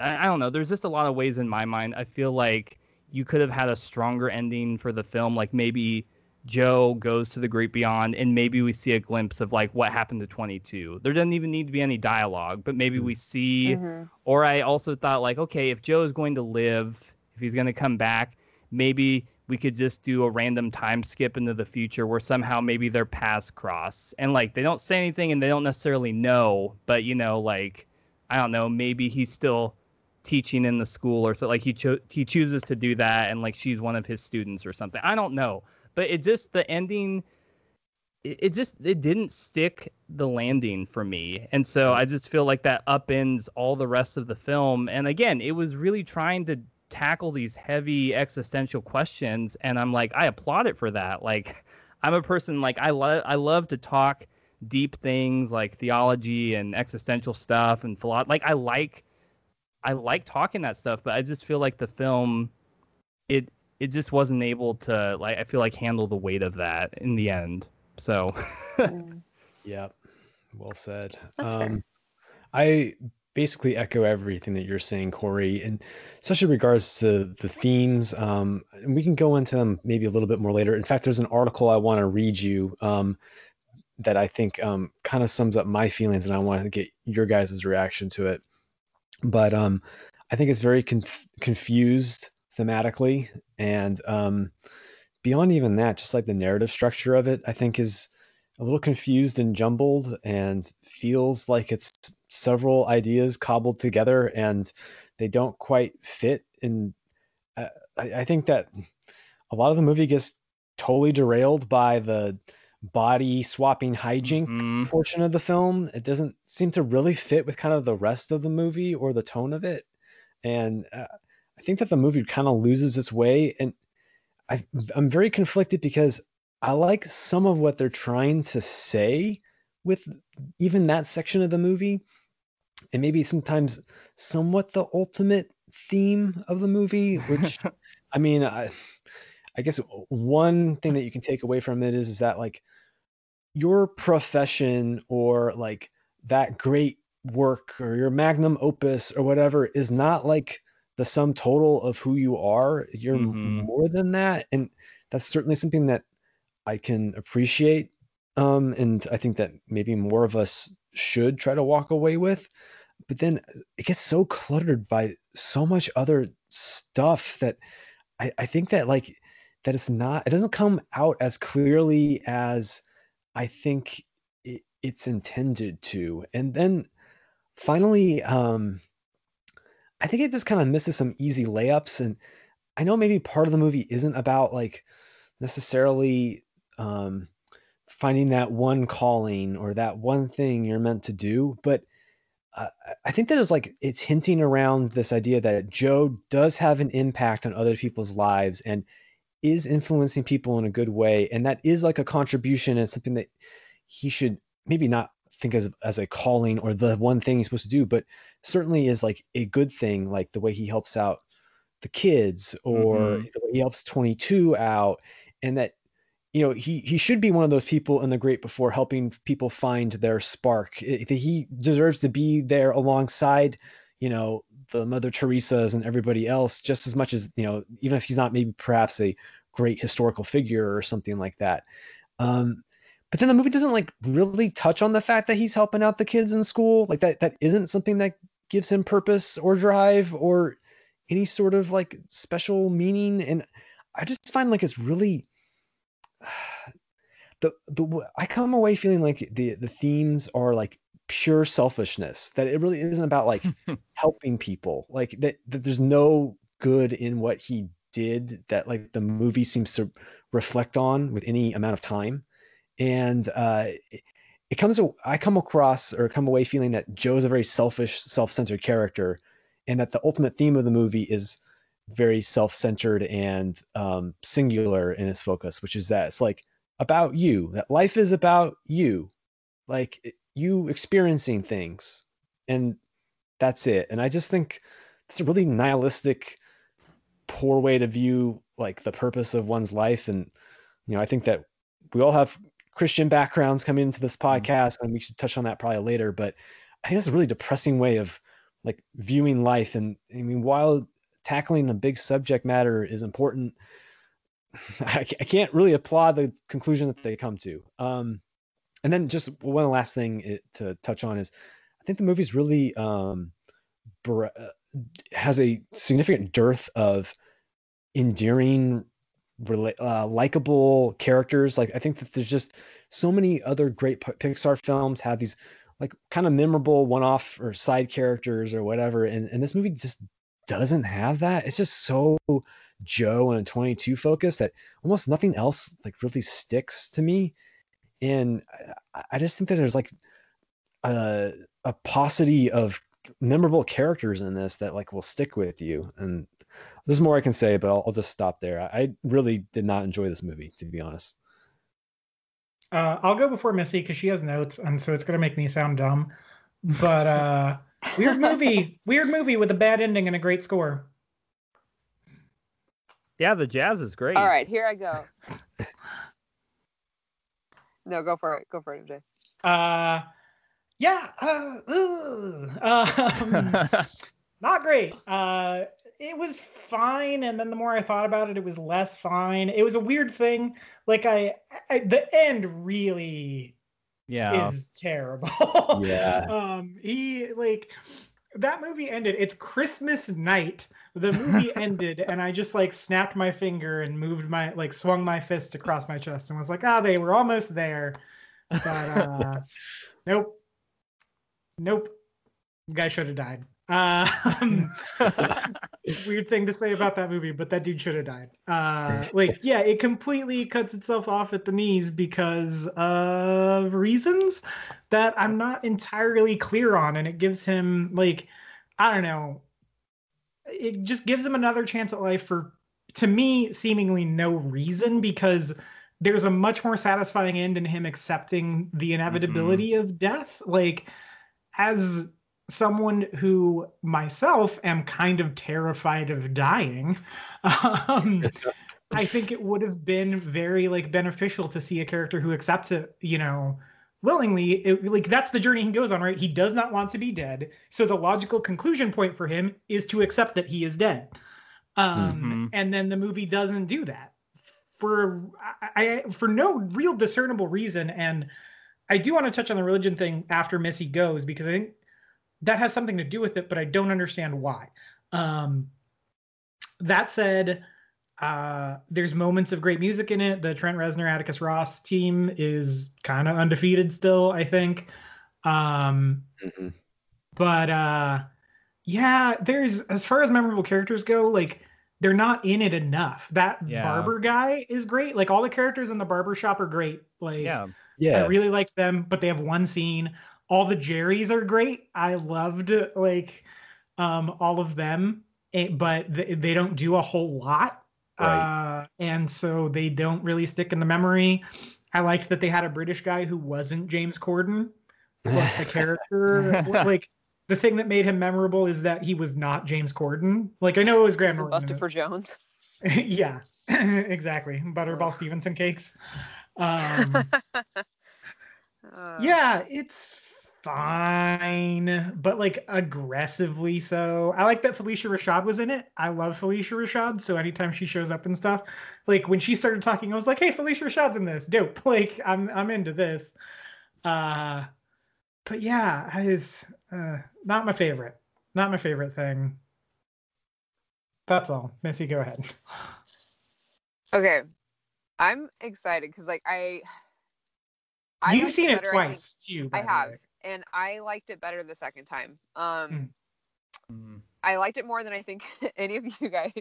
I, I don't know. There's just a lot of ways in my mind. I feel like you could have had a stronger ending for the film. Like maybe Joe goes to the great beyond, and maybe we see a glimpse of like what happened to 22. There doesn't even need to be any dialogue, but maybe we see. Mm-hmm. Or I also thought like, okay, if Joe is going to live if he's going to come back, maybe we could just do a random time skip into the future where somehow maybe their paths cross and like they don't say anything and they don't necessarily know, but you know, like I don't know, maybe he's still teaching in the school or so like he cho- he chooses to do that and like she's one of his students or something. I don't know, but it just the ending it, it just it didn't stick the landing for me. And so I just feel like that upends all the rest of the film. And again, it was really trying to tackle these heavy existential questions and I'm like I applaud it for that. Like I'm a person like I love I love to talk deep things like theology and existential stuff and philosophy. Like I like I like talking that stuff, but I just feel like the film it it just wasn't able to like I feel like handle the weight of that in the end. So yeah. Well said. That's um fair. I basically echo everything that you're saying, Corey, and especially regards to the themes. Um, and we can go into them maybe a little bit more later. In fact, there's an article I want to read you um, that I think um, kind of sums up my feelings, and I want to get your guys' reaction to it. But um, I think it's very conf- confused thematically, and um, beyond even that, just like the narrative structure of it, I think is a little confused and jumbled and feels like it's several ideas cobbled together and they don't quite fit and uh, I, I, think that a lot of the movie gets totally derailed by the body swapping hijink mm-hmm. portion of the film. It doesn't seem to really fit with kind of the rest of the movie or the tone of it. And uh, i think that the movie kind of loses its way. And I, i'm very conflicted because I like some of what they're trying to say with even that section of the movie, and maybe sometimes somewhat the ultimate theme of the movie, which I mean, I, I guess one thing that you can take away from it is, is that like your profession or like that great work or your magnum opus or whatever is not like the sum total of who you are. You're mm-hmm. more than that. And that's certainly something that I can appreciate. Um, and I think that maybe more of us should try to walk away with. But then it gets so cluttered by so much other stuff that I, I think that like that it's not it doesn't come out as clearly as I think it, it's intended to. And then finally, um, I think it just kind of misses some easy layups. And I know maybe part of the movie isn't about like necessarily um, finding that one calling or that one thing you're meant to do, but uh, I think that it's like it's hinting around this idea that Joe does have an impact on other people's lives and is influencing people in a good way, and that is like a contribution and something that he should maybe not think as as a calling or the one thing he's supposed to do, but certainly is like a good thing, like the way he helps out the kids or mm-hmm. the way he helps 22 out, and that you know he he should be one of those people in the great before helping people find their spark. he deserves to be there alongside you know the Mother Teresa's and everybody else just as much as you know even if he's not maybe perhaps a great historical figure or something like that. Um, but then the movie doesn't like really touch on the fact that he's helping out the kids in school. Like that that isn't something that gives him purpose or drive or any sort of like special meaning. And I just find like it's really the the I come away feeling like the the themes are like pure selfishness that it really isn't about like helping people like that, that there's no good in what he did that like the movie seems to reflect on with any amount of time. And uh, it, it comes I come across or come away feeling that Joe is a very selfish, self-centered character, and that the ultimate theme of the movie is very self-centered and um, singular in its focus, which is that it's like about you, that life is about you, like you experiencing things, and that's it. And I just think it's a really nihilistic, poor way to view like the purpose of one's life, and you know I think that we all have Christian backgrounds coming into this mm-hmm. podcast, and we should touch on that probably later. But I think that's a really depressing way of like viewing life. And I mean, while tackling a big subject matter is important, I, I can't really applaud the conclusion that they come to. Um, and then just one last thing it, to touch on is, I think the movie's really um, uh, has a significant dearth of endearing uh, likable characters. Like I think that there's just so many other great Pixar films have these like kind of memorable one-off or side characters or whatever, and and this movie just doesn't have that. It's just so Joe and 22 focused that almost nothing else like really sticks to me. And I, I just think that there's like a, a paucity of memorable characters in this that like will stick with you and there's more I can say, but I'll, I'll just stop there. I really did not enjoy this movie, to be honest. Uh, I'll go before Missy because she has notes, and so it's gonna make me sound dumb. But uh, weird movie, weird movie with a bad ending and a great score. Yeah, the jazz is great. All right, here I go. no, go for it. Go for it, MJ. Uh, yeah. Uh, um, not great. Uh, it was fine and then the more i thought about it it was less fine it was a weird thing like i, I the end really yeah is terrible yeah um he like that movie ended it's christmas night. The movie ended and i just like snapped my finger and moved my like swung my fist across my chest and was like ah oh, they were almost there. But uh nope. Nope. The guy should have died um, weird thing to say about that movie, but that dude should have died. Uh, like, yeah, it completely cuts itself off at the knees because of reasons that I'm not entirely clear on, and it gives him like, I don't know, it just gives him another chance at life for, to me, seemingly no reason because there's a much more satisfying end in him accepting the inevitability mm-hmm. of death. Like, as someone who myself am kind of terrified of dying, um, I think it would have been very like beneficial to see a character who accepts it, you know, willingly. It, like that's the journey he goes on, right? He does not want to be dead, so the logical conclusion point for him is to accept that he is dead. Um, mm-hmm. And then the movie doesn't do that for I, I for no real discernible reason. And I do want to touch on the religion thing after Missy goes because I think that has something to do with it, but I don't understand why. Um, that said, uh, there's moments of great music in it. The Trent Reznor, Atticus Ross team is kind of undefeated still, I think. Um, mm-hmm. But uh, yeah, there's as far as memorable characters go, like they're not in it enough. That yeah. barber guy is great. Like all the characters in the barber shop are great. Like yeah. yeah. I really liked them, but they have one scene. All the Jerrys are great. I loved like um, all of them, eh, but they don't do a whole lot. Right. Uh, and so they don't really stick in the memory. I liked that they had a British guy who wasn't James Corden, but the character like the thing that made him memorable is that he was not James Corden. Like I know it was Graham Norton. for Jones. yeah, exactly. Butterball Stevenson cakes. Um, uh, yeah, it's fine, but like aggressively so. I like that Phylicia Rashad was in it. I love Phylicia Rashad, so anytime she shows up and stuff, like when she started talking, I was like, "Hey, Phylicia Rashad's in this. Dope. Like I'm I'm into this." Uh, but yeah, it's uh, not my favorite. Not my favorite thing. That's all. Missy, go ahead. Okay, I'm excited because like I. I You've seen it, better, twice too. I have, and I liked it better the second time. Um, mm. I liked it more than I think any of you guys,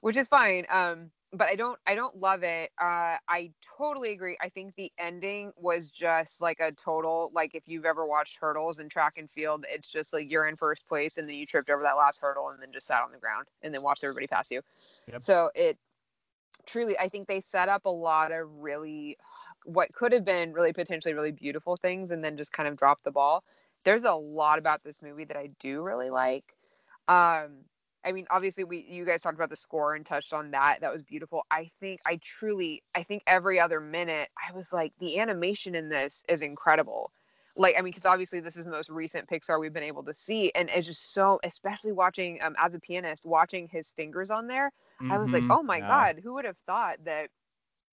which is fine. Um, but I don't I don't love it. Uh, I totally agree. I think the ending was just like a total like if you've ever watched hurdles in track and field, it's just like you're in first place and then you tripped over that last hurdle and then just sat on the ground and then watched everybody pass you. Yep. So it truly I think they set up a lot of really what could have been really potentially really beautiful things and then just kind of dropped the ball. There's a lot about this movie that I do really like. Um, I mean, obviously, we you guys talked about the score and touched on that. That was beautiful. I think I truly, I think every other minute, I was like, the animation in this is incredible. Like, I mean, because obviously this is the most recent Pixar we've been able to see, and it's just so, especially watching um, as a pianist, watching his fingers on there. Mm-hmm, I was like, mm-hmm. oh my yeah. god, who would have thought that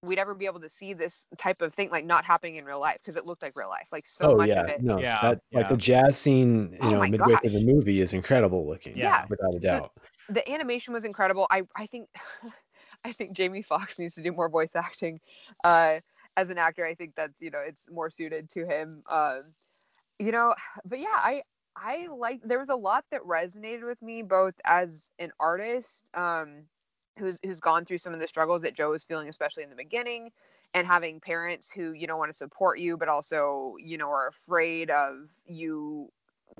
we'd ever be able to see this type of thing like not happening in real life because it looked like real life like so oh, much yeah. of it no yeah, that, yeah. like the jazz scene you oh know midway gosh. through the movie is incredible looking yeah without a doubt so the animation was incredible i i think i think Jamie Foxx needs to do more voice acting uh as an actor i think that's you know it's more suited to him um you know but yeah i i like there was a lot that resonated with me both as an artist um who's who's gone through some of the struggles that Joe was feeling, especially in the beginning, and having parents who you know want to support you, but also you know are afraid of you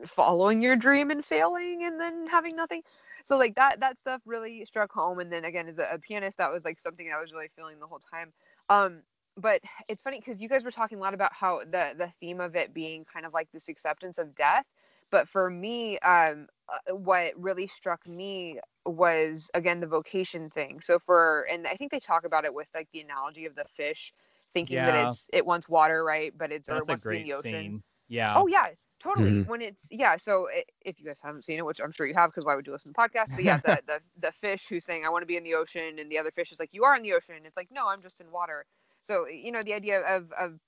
following your dream and failing, and then having nothing. So like that that stuff really struck home. And then again, as a, a pianist, that was like something I was really feeling the whole time. Um, but it's funny because you guys were talking a lot about how the the theme of it being kind of like this acceptance of death but for me um, uh, what really struck me was again the vocation thing so for and i think they talk about it with like the analogy of the fish thinking yeah. that it's it wants water right but it's That's or it wants to be in the ocean scene. yeah oh yeah totally mm-hmm. when it's yeah so it, if you guys haven't seen it which i'm sure you have because why would you listen to podcasts but yeah the, the the fish who's saying i want to be in the ocean and the other fish is like you are in the ocean it's like no i'm just in water so you know the idea of of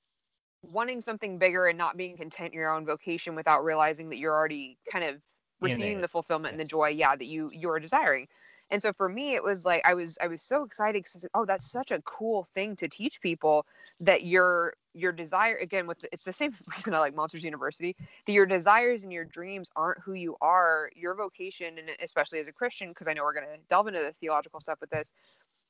wanting something bigger and not being content in your own vocation without realizing that you're already kind of receiving the fulfillment and the joy yeah that you you're desiring and so for me it was like i was i was so excited because oh that's such a cool thing to teach people that your your desire again with it's the same reason i like monsters university that your desires and your dreams aren't who you are your vocation and especially as a christian because i know we're going to delve into the theological stuff with this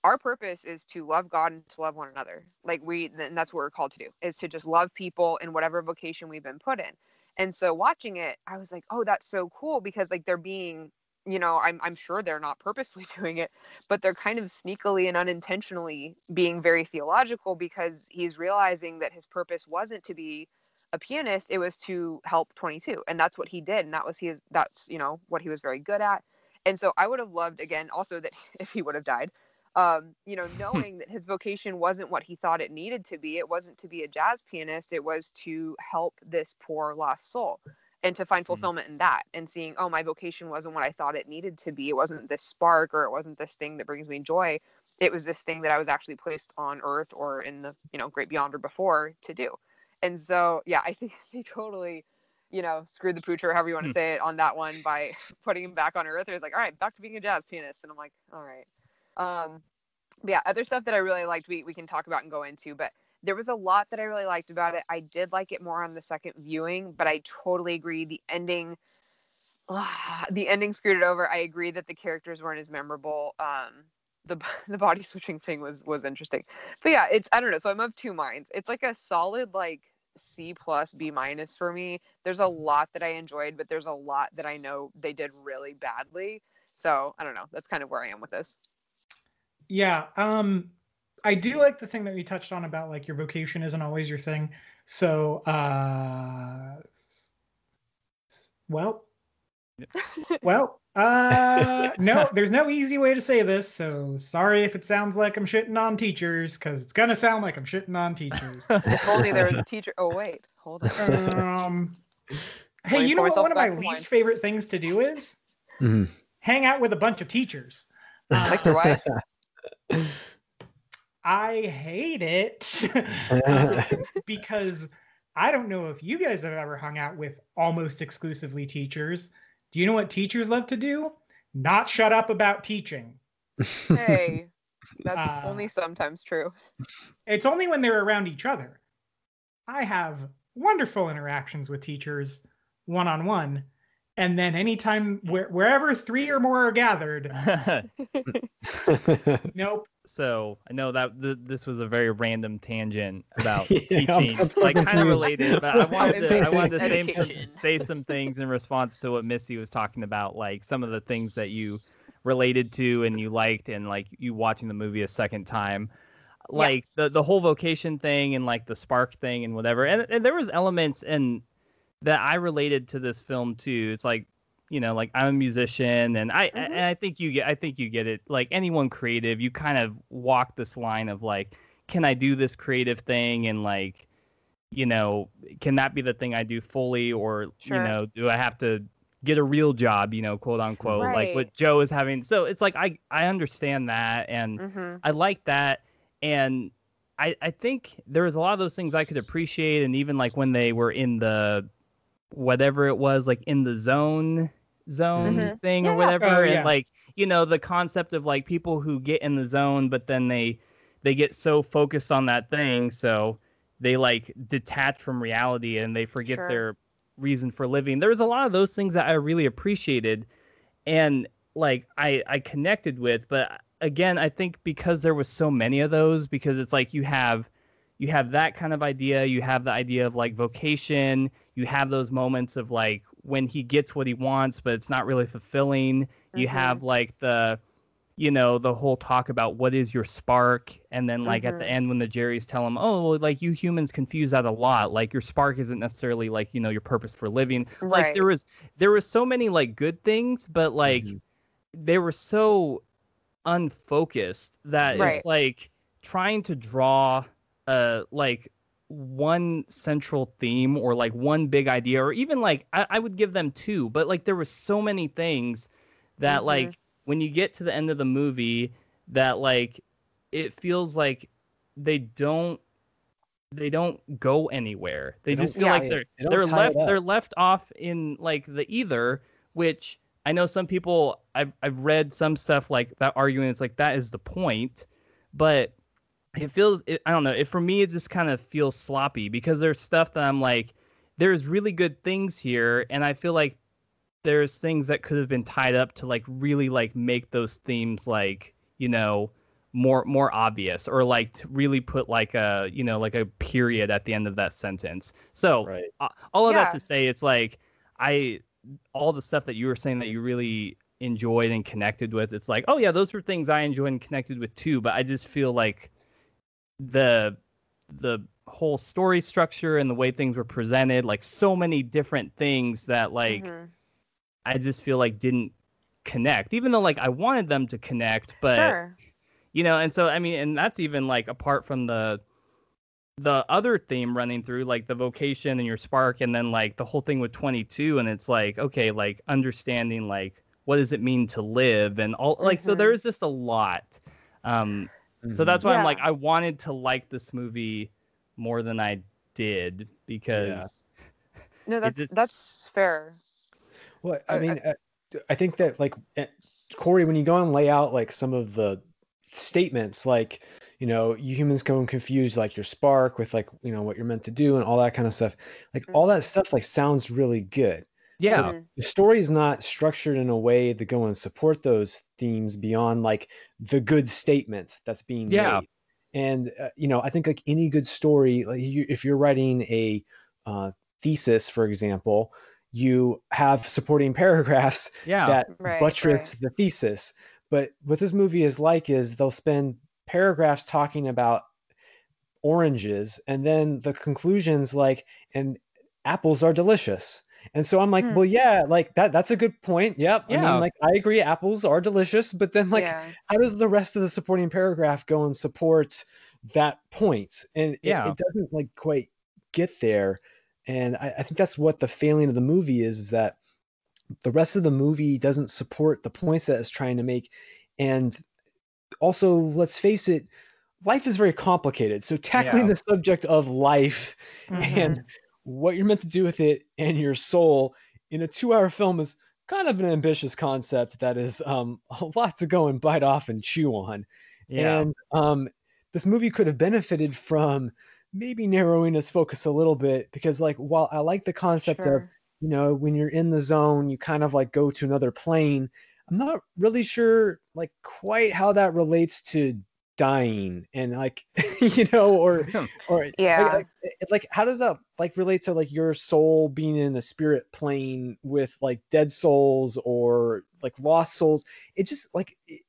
our purpose is to love God and to love one another. Like we, and that's what we're called to do, is to just love people in whatever vocation we've been put in. And so watching it, I was like, oh, that's so cool because like they're being you know, I'm I'm sure they're not purposely doing it, but they're kind of sneakily and unintentionally being very theological because he's realizing that his purpose wasn't to be a pianist, it was to help 22. And that's what he did and that was his that's, you know, what he was very good at. And so I would have loved again also that if he would have died, um, you know, knowing that his vocation wasn't what he thought it needed to be. It wasn't to be a jazz pianist, it was to help this poor lost soul and to find mm-hmm. fulfillment mm-hmm. in that and seeing oh my vocation wasn't what i thought it needed to be it wasn't this spark or it wasn't this thing that brings me joy it was this thing that i was actually placed on earth or in the you know great beyond or before to do and so yeah i think he totally you know screwed the poocher however you want to hmm. say it on that one by putting him back on earth it was like all right back to being a jazz pianist and i'm like all right um yeah other stuff that i really liked we, we can talk about and go into but there was a lot that I really liked about it. I did like it more on the second viewing, but I totally agree. The ending, uh, the ending screwed it over. I agree that the characters weren't as memorable. Um, the the body switching thing was was interesting, but yeah, it's I don't know. So I'm of two minds. It's like a solid like C plus B minus for me. There's a lot that I enjoyed, but there's a lot that I know they did really badly. So I don't know. That's kind of where I am with this. Yeah. Um I do like the thing that we touched on about like your vocation isn't always your thing. So, uh, well, well, uh, no, there's no easy way to say this. So sorry if it sounds like I'm shitting on teachers, because it's gonna sound like I'm shitting on teachers. if only there was a teacher. Oh wait, hold on. Um, hey, you know what? One of my least favorite things to do is mm-hmm. hang out with a bunch of teachers. Uh, like your wife. I hate it uh, because I don't know if you guys have ever hung out with almost exclusively teachers. Do you know what teachers love to do? Not shut up about teaching. Hey, that's uh, only sometimes true. It's only when they're around each other. I have wonderful interactions with teachers one on one. And then anytime where, wherever three or more are gathered, nope, so I know that th- this was a very random tangent about yeah, teaching, I'm, I'm like kind of related, but I wanted to, I wanted to say some, say some things in response to what Missy was talking about, like some of the things that you related to and you liked, and like you watching the movie a second time, like yeah. the the whole vocation thing and like the spark thing and whatever, and, and there was elements and that I related to this film too. It's like you know like i'm a musician and i mm-hmm. and i think you get i think you get it like anyone creative you kind of walk this line of like can i do this creative thing and like you know can that be the thing i do fully or sure. you know do i have to get a real job you know quote unquote right. like what joe is having so it's like i i understand that and mm-hmm. i like that and I, I think there was a lot of those things I could appreciate, and even like when they were in the whatever it was, like in the zone, zone mm-hmm. thing yeah. or whatever oh, yeah. and like you know the concept of like people who get in the zone but then they they get so focused on that thing so they like detach from reality and they forget sure. their reason for living there's a lot of those things that i really appreciated and like i i connected with but again i think because there was so many of those because it's like you have you have that kind of idea you have the idea of like vocation you have those moments of like when he gets what he wants, but it's not really fulfilling. Mm-hmm. You have like the you know the whole talk about what is your spark and then like mm-hmm. at the mm-hmm. end when the jerrys tell him oh like you humans confuse that a lot like your spark isn't necessarily like you know your purpose for living right. like there was there was so many like good things but like mm-hmm. they were so unfocused that right. it's like trying to draw uh like one central theme or like one big idea or even like I, I would give them two but like there were so many things that mm-hmm. like when you get to the end of the movie that like it feels like they don't they don't go anywhere. They, they just feel yeah, like they're they they're left they're left off in like the either which i know some people i've i've read some stuff like that arguing it's like that is the point but it feels it, I don't know. It, for me, it just kind of feels sloppy because there's stuff that I'm like, there's really good things here, and I feel like there's things that could have been tied up to like really like make those themes like you know more more obvious or like to really put like a you know like a period at the end of that sentence. So right. uh, all of yeah. that to say, it's like I all the stuff that you were saying that you really enjoyed and connected with. It's like, oh yeah, those were things I enjoyed and connected with too. But I just feel like the the whole story structure and the way things were presented, like so many different things that like mm-hmm. I just feel like didn't connect. Even though like I wanted them to connect, but sure. you know, and so I mean, and that's even like apart from the the other theme running through like the vocation and your spark and then like the whole thing with 22 and it's like okay like understanding like what does it mean to live and all like mm-hmm. so there's just a lot um mm-hmm. so that's why yeah. i'm like i wanted to like this movie more than i did because yeah. no that's just... that's fair well i mean I, I think that like eh, corey when you go and lay out like some of the statements like you know you humans go and confuse like your spark with like you know what you're meant to do and all that kind of stuff like all that stuff like sounds really good yeah mm-hmm. the story is not structured in a way to go and support those themes beyond like the good statement that's being yeah made. and uh, you know i think like any good story like you, if you're writing a uh, thesis for example you have supporting paragraphs yeah, that right, buttress right. the thesis but what this movie is like is they'll spend paragraphs talking about oranges and then the conclusions like and apples are delicious and so I'm like, hmm. well, yeah, like that that's a good point. Yep. Yeah. I mean, like I agree, apples are delicious, but then like yeah. how does the rest of the supporting paragraph go and support that point? And yeah. it, it doesn't like quite get there. And I, I think that's what the failing of the movie is, is that the rest of the movie doesn't support the points that it's trying to make. And also, let's face it, life is very complicated. So tackling yeah. the subject of life mm-hmm. and what you're meant to do with it and your soul in a two-hour film is kind of an ambitious concept that is um, a lot to go and bite off and chew on. Yeah. And um, this movie could have benefited from maybe narrowing its focus a little bit because, like, while I like the concept sure. of, you know, when you're in the zone, you kind of like go to another plane. I'm not really sure, like, quite how that relates to dying and like you know or or yeah. like, like, like, how does that like relate to like your soul being in the spirit plane with like dead souls or like lost souls? It just like it,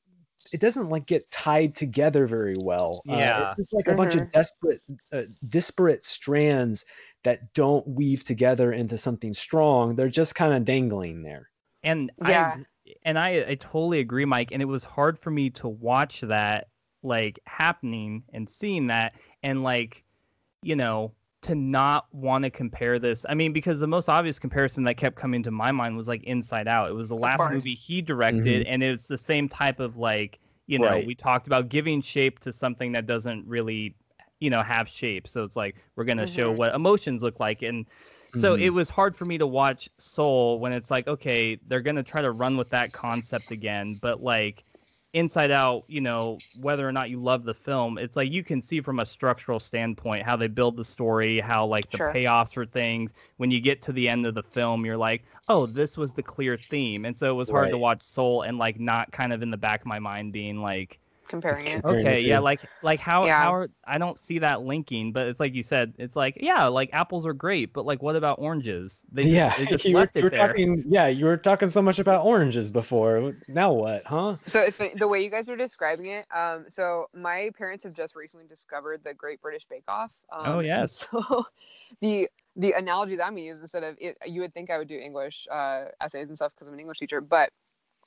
it doesn't like get tied together very well. Yeah uh, it's like mm-hmm. a bunch of mm-hmm. desperate uh, disparate strands that don't weave together into something strong. They're just kind of dangling there. And yeah. I, and I, I totally agree mike and it was hard for me to watch that like happening and seeing that and like you know to not want to compare this i mean because the most obvious comparison that kept coming to my mind was like inside out it was the last movie he directed mm-hmm. and it's the same type of like you know right. we talked about giving shape to something that doesn't really you know have shape so it's like we're going to mm-hmm. show what emotions look like and so mm-hmm. it was hard for me to watch soul when it's like okay they're going to try to run with that concept again but like Inside Out, you know, whether or not you love the film, it's like you can see from a structural standpoint how they build the story, how like the sure. payoffs for things. When you get to the end of the film, you're like, oh, this was the clear theme. And so it was hard right. to watch Soul and like not kind of in the back of my mind being like, comparing it. Okay, yeah, like like how yeah. how are, I don't see that linking, but it's like you said, it's like yeah, like apples are great, but like what about oranges? They just, yeah, they just you left were, it there. Talking, yeah, you were talking so much about oranges before. Now what, huh? So it's funny, the way you guys were describing it. Um, so my parents have just recently discovered the Great British Bake Off. Um, oh yes. So the the analogy that I'm gonna use instead of it, you would think I would do English uh, essays and stuff because I'm an English teacher, but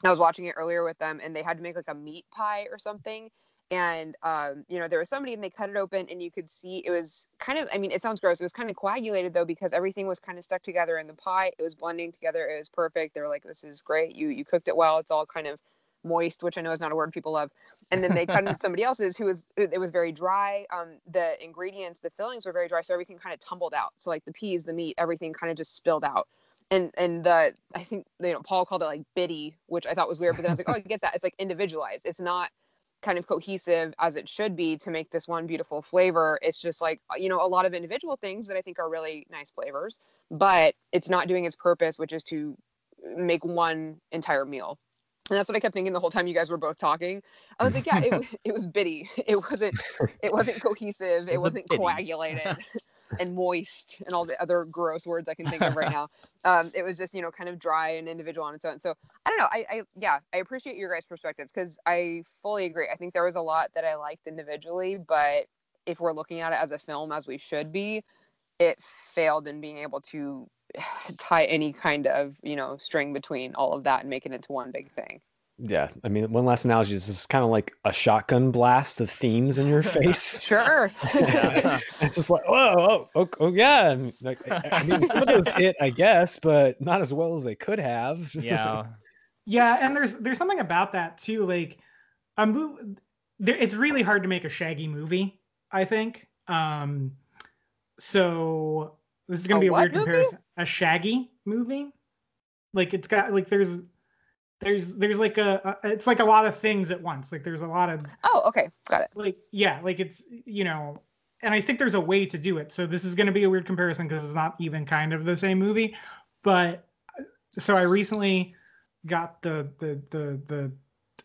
I was watching it earlier with them, and they had to make like a meat pie or something. And um, you know, there was somebody, and they cut it open, and you could see it was kind of. I mean, it sounds gross. It was kind of coagulated though, because everything was kind of stuck together in the pie. It was blending together. It was perfect. They were like, "This is great. You you cooked it well. It's all kind of moist, which I know is not a word people love." And then they cut into somebody else's who was it was very dry. Um, the ingredients, the fillings were very dry, so everything kind of tumbled out. So like the peas, the meat, everything kind of just spilled out and and the I think you know Paul called it like bitty, which I thought was weird, but then I was like, oh, I get that. It's like individualized. It's not kind of cohesive as it should be to make this one beautiful flavor. It's just like uh, you know a lot of individual things that I think are really nice flavors, but it's not doing its purpose, which is to make one entire meal. And that's what I kept thinking the whole time you guys were both talking. I was like, yeah, it, it was bitty. It wasn't it wasn't cohesive. It, it wasn't coagulated. and moist and all the other gross words I can think of right now. Um, it was just you know kind of dry and individual on its own. So I don't know. I, I yeah, I appreciate your guys' perspectives because I fully agree. I think there was a lot that I liked individually, but if we're looking at it as a film as we should be, it failed in being able to tie any kind of you know string between all of that and make it into one big thing. Yeah, I mean, one last analogy is this is kind of like a shotgun blast of themes in your face. sure. it's just like, oh, oh, oh, oh yeah. like, I mean, some of those hit, I guess, but not as well as they could have. Yeah. yeah, and there's there's something about that too. Like, a movie, it's really hard to make a Shaggy movie. I think. Um, so this is gonna A be a weird movie? comparison. A Shaggy movie. Like it's got like there's there's there's like a, a it's like a lot of things at once. Like there's a lot of Oh, okay, got it. like yeah like it's you know and i think there's a way to do it so this is going to be a weird comparison because it's not even kind of the same movie but so i recently got the the the the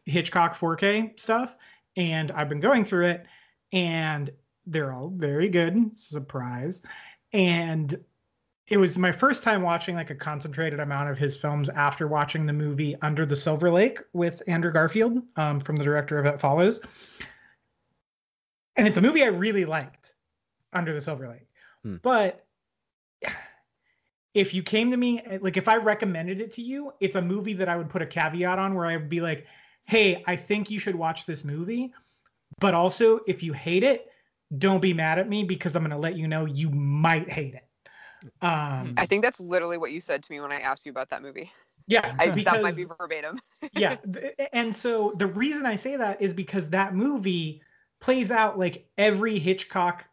hitchcock 4k stuff and i've been going through it and they're all very good surprise and it was my first time watching like a concentrated amount of his films after watching the movie Under the Silver Lake with Andrew Garfield um, from the director of It Follows. And it's a movie I really liked, Under the Silver Lake. Hmm. But if you came to me, like if I recommended it to you, it's a movie that I would put a caveat on where I would be like, hey, I think you should watch this movie. But also, if you hate it, don't be mad at me because I'm going to let you know you might hate it. Um, I think that's literally what you said to me when I asked you about that movie. yeah, I, because that might be verbatim. yeah, th- and so the reason I say that is because that movie plays out like every Hitchcock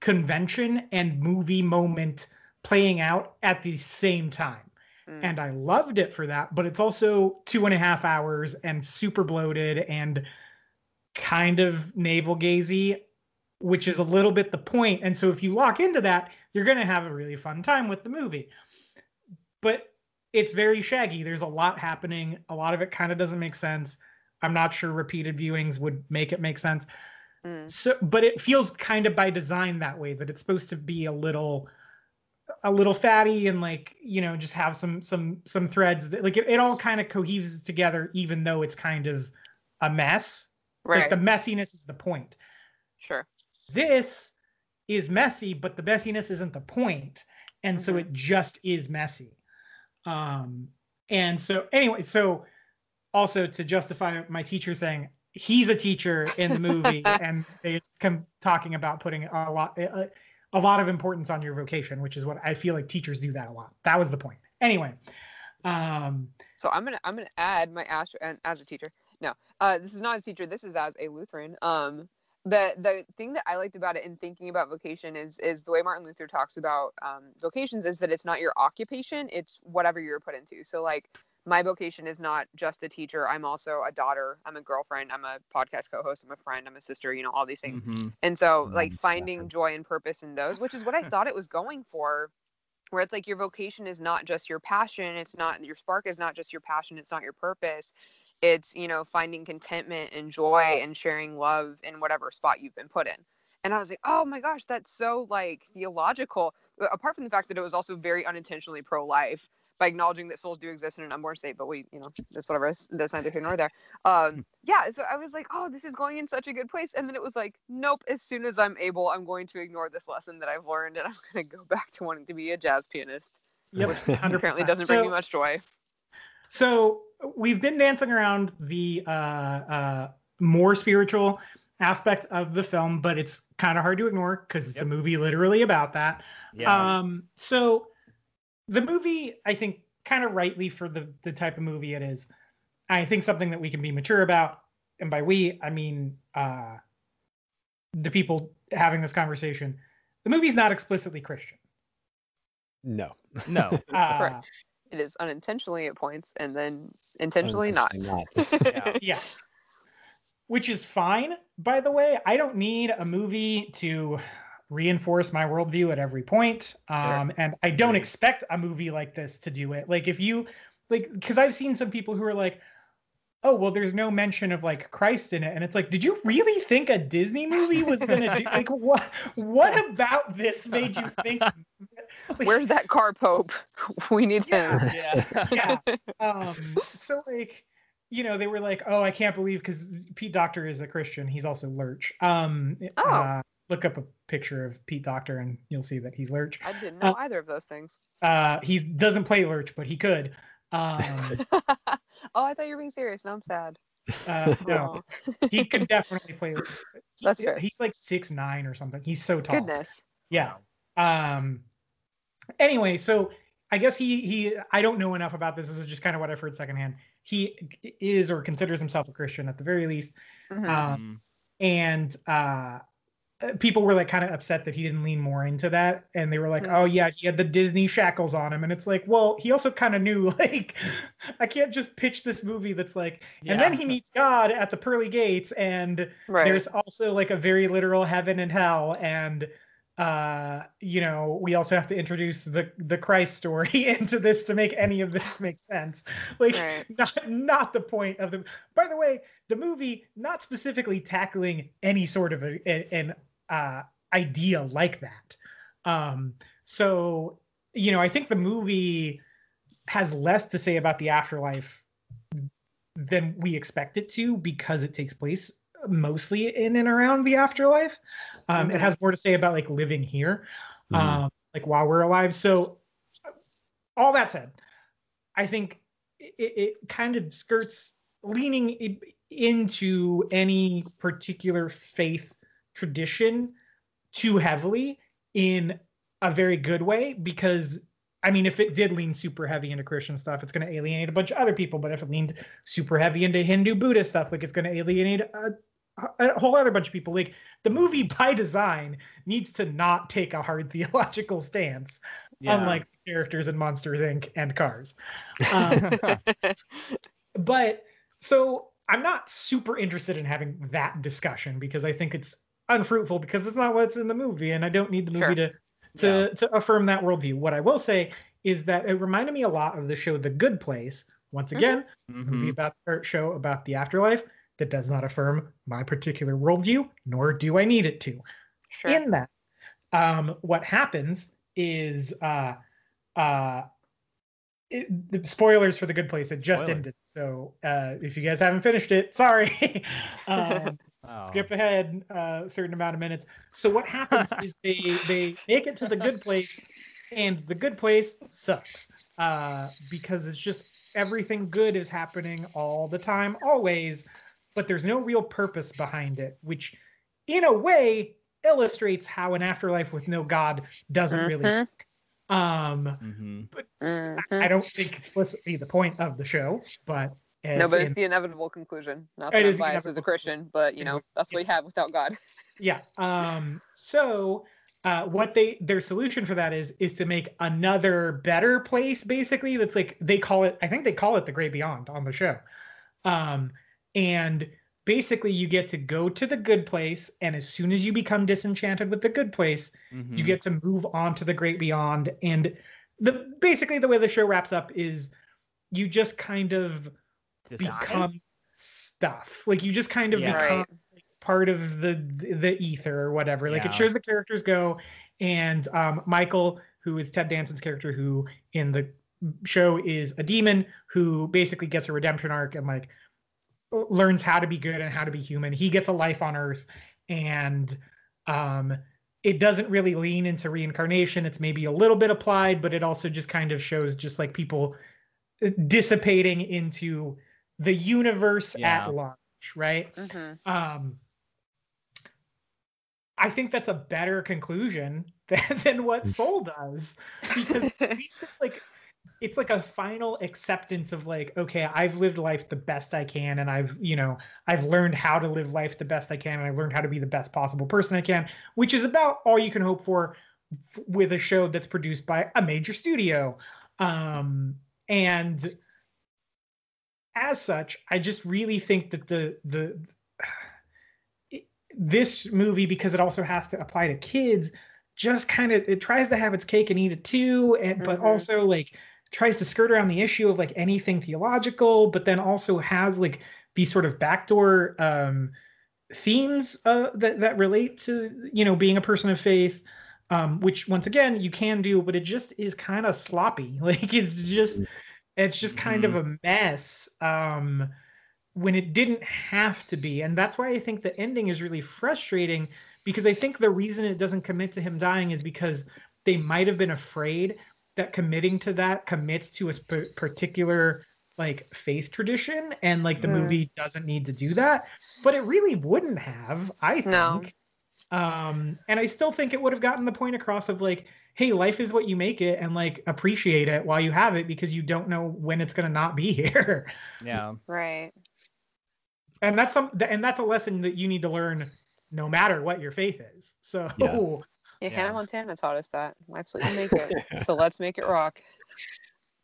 convention and movie moment playing out at the same time. Mm. And I loved it for that, but it's also two and a half hours and super bloated and kind of navel gazy, which is a little bit the point. And so if you lock into that, you're going to have a really fun time with the movie. But it's very shaggy. There's a lot happening. A lot of it kind of doesn't make sense. I'm not sure repeated viewings would make it make sense. Mm. So, but it feels kind of by design that way that it's supposed to be a little, a little fatty and like you know just have some some some threads that like it, it all kind of coheses together even though it's kind of a mess. Right. Like the messiness is the point. sure. This is messy, but the messiness isn't the point, and so Mhm. it just is messy. Um, and so anyway, so also to justify my teacher thing, he's a teacher in the movie, and they come talking about putting a lot a, a lot of importance on your vocation, which is what I feel like teachers do that a lot. That was the point. Anyway, um, So I'm gonna I'm gonna add my astro and as a teacher. No, uh, this is not as a teacher. This is as a Lutheran. Um, the the thing that I liked about it in thinking about vocation is is the way Martin Luther talks about um, vocations is that it's not your occupation, it's whatever you're put into. So like my vocation is not just a teacher. I'm also a daughter. I'm a girlfriend. I'm a podcast co-host. I'm a friend. I'm a sister. You know all these things. Mhm. And so, like, Mm, finding joy and purpose in those, which is what I thought it was going for, where it's like your vocation is not just your passion. It's not your spark is not just your passion. It's not your purpose. It's, you know, finding contentment and joy and sharing love in whatever spot you've been put in. And I was like, oh my gosh, that's so like theological. But apart from the fact that it was also very unintentionally pro life by acknowledging that souls do exist in an unborn state, but we, you know, that's whatever. That's neither here nor there. Um, yeah, so I was like, oh, this is going in such a good place. And then it was like, nope, as soon as I'm able, I'm going to ignore this lesson that I've learned and I'm going to go back to wanting to be a jazz pianist. yep, 100%. Apparently doesn't bring So- me much joy. So we've been dancing around the uh, uh, more spiritual aspect of the film, but it's kind of hard to ignore because it's a movie literally about that. Yeah. Um, so the movie, I think, kind of rightly for the the type of movie it is, I think something that we can be mature about, and by we, I mean uh, the people having this conversation. The movie's not explicitly Christian. No. no. Uh, Correct. It is unintentionally at points and then intentionally not. Unintentionally Yeah. yeah. Which is fine, by the way. I don't need a movie to reinforce my worldview at every point. Um, and I don't expect a movie like this to do it. Like if you like because I've seen some people who are like, oh well there's no mention of like christ in it. And it's like did you really think a disney movie was gonna do like what what about this made you think like, where's that car pope? We need yeah, him. Yeah. Yeah. Um so like you know they were like oh i can't believe because Pete Docter is a christian. He's also lurch. Um oh. Uh, look up a picture of Pete Docter and you'll see that he's lurch. I didn't know uh, either of those things. uh he doesn't play lurch but he could um, oh, I thought you were being serious. Now I'm sad. Uh, no, he could definitely play. He, That's fair. He's like six nine or something. He's so tall. Goodness. Yeah. Um. Anyway, so I guess he he I don't know enough about this. This is just kind of what I've heard secondhand. He is or considers himself a Christian at the very least. Mm-hmm. Um, and uh, uh, people were like kind of upset that he didn't lean more into that and they were like mm-hmm. oh yeah he had the disney shackles on him and it's like well he also kind of knew like i can't just pitch this movie that's like yeah. and then he meets god at the pearly gates and right. there's also like a very literal heaven and hell and uh you know we also have to introduce the the christ story into this to make any of this make sense like right. not not the point of the by the way the movie not specifically tackling any sort of a, a, an uh idea like that um so you know i think the movie has less to say about the afterlife than we expect it to because it takes place mostly in and around the afterlife. Um, mm-hmm. It has more to say about like living here, mm-hmm. um, like while we're alive. So, all that said, I think it, it kind of skirts leaning into any particular faith tradition too heavily in a very good way because I mean, if it did lean super heavy into Christian stuff, it's going to alienate a bunch of other people. But if it leaned super heavy into Hindu Buddhist stuff, like it's going to alienate a, a whole other bunch of people. Like the movie by design needs to not take a hard theological stance, yeah. unlike the characters in Monsters Inc. and Cars. Um, but so I'm not super interested in having that discussion because I think it's unfruitful because it's not what's in the movie, and I don't need the movie sure. to to yeah. to affirm that worldview. What I will say is that it reminded me a lot of the show The Good Place. Once mm-hmm. again, mm-hmm. movie about or show about the afterlife that does not affirm my particular worldview, nor do I need it to. Sure. In that, um, what happens is uh, uh, it, the spoilers for the good place it just Spoiler. ended so uh, if you guys haven't finished it sorry um, oh. skip ahead uh, a certain amount of minutes so what happens is they they make it to the good place and the good place sucks uh, because it's just everything good is happening all the time always but there's no real purpose behind it, which in a way illustrates how an afterlife with no God doesn't mm-hmm. really work. Um, mm-hmm. but mm-hmm. I, I, don't think explicitly the point of the show, but no, but it's in, the inevitable conclusion. Not that I'm biased as a Christian, but you know that's what we have without God. Yeah. Um. So. Uh, what they their solution for that is is to make another better place basically that's like they call it i think they call it the great beyond on the show um and basically you get to go to the good place and as soon as you become disenchanted with the good place mm-hmm. you get to move on to the great beyond and the basically the way the show wraps up is you just kind of just become stuff like you just kind of yeah, become right. like, part of the the ether or whatever like yeah. it shows the characters go and um, michael who is ted danson's character who in the show is a demon who basically gets a redemption arc and like learns how to be good and how to be human. He gets a life on Earth, and um, it doesn't really lean into reincarnation. It's maybe a little bit applied, but it also just kind of shows just like people uh, dissipating into the universe yeah. at large, right? Mm-hmm. Um, I think that's a better conclusion than, than what Soul does because at least it's like it's like a final acceptance of like okay i've lived life the best i can and i've you know i've learned how to live life the best i can and i've learned how to be the best possible person i can which is about all you can hope for f- with a show that's produced by a major studio um and as such i just really think that the the this movie because it also has to apply to kids just kind of it tries to have its cake and eat it too and mm-hmm. but also like tries to skirt around the issue of like anything theological, but then also has like these sort of backdoor um, themes uh, that that relate to you know being a person of faith. Um, which once again you can do, but it just is kind of sloppy. Like it's just it's just kind mm-hmm. of a mess. Um, when it didn't have to be. And that's why I think the ending is really frustrating because I think the reason it doesn't commit to him dying is because they might have been afraid that committing to that commits to a sp- particular like faith tradition and like the mm. movie doesn't need to do that but it really wouldn't have i think no. Um and i still think it would have gotten the point across of like hey life is what you make it and like appreciate it while you have it because you don't know when it's going to not be here. Yeah. Right. And that's some and that's a lesson that you need to learn no matter what your faith is. So yeah, yeah, yeah. hannah montana taught us that. Life's what you make it. So let's make it rock.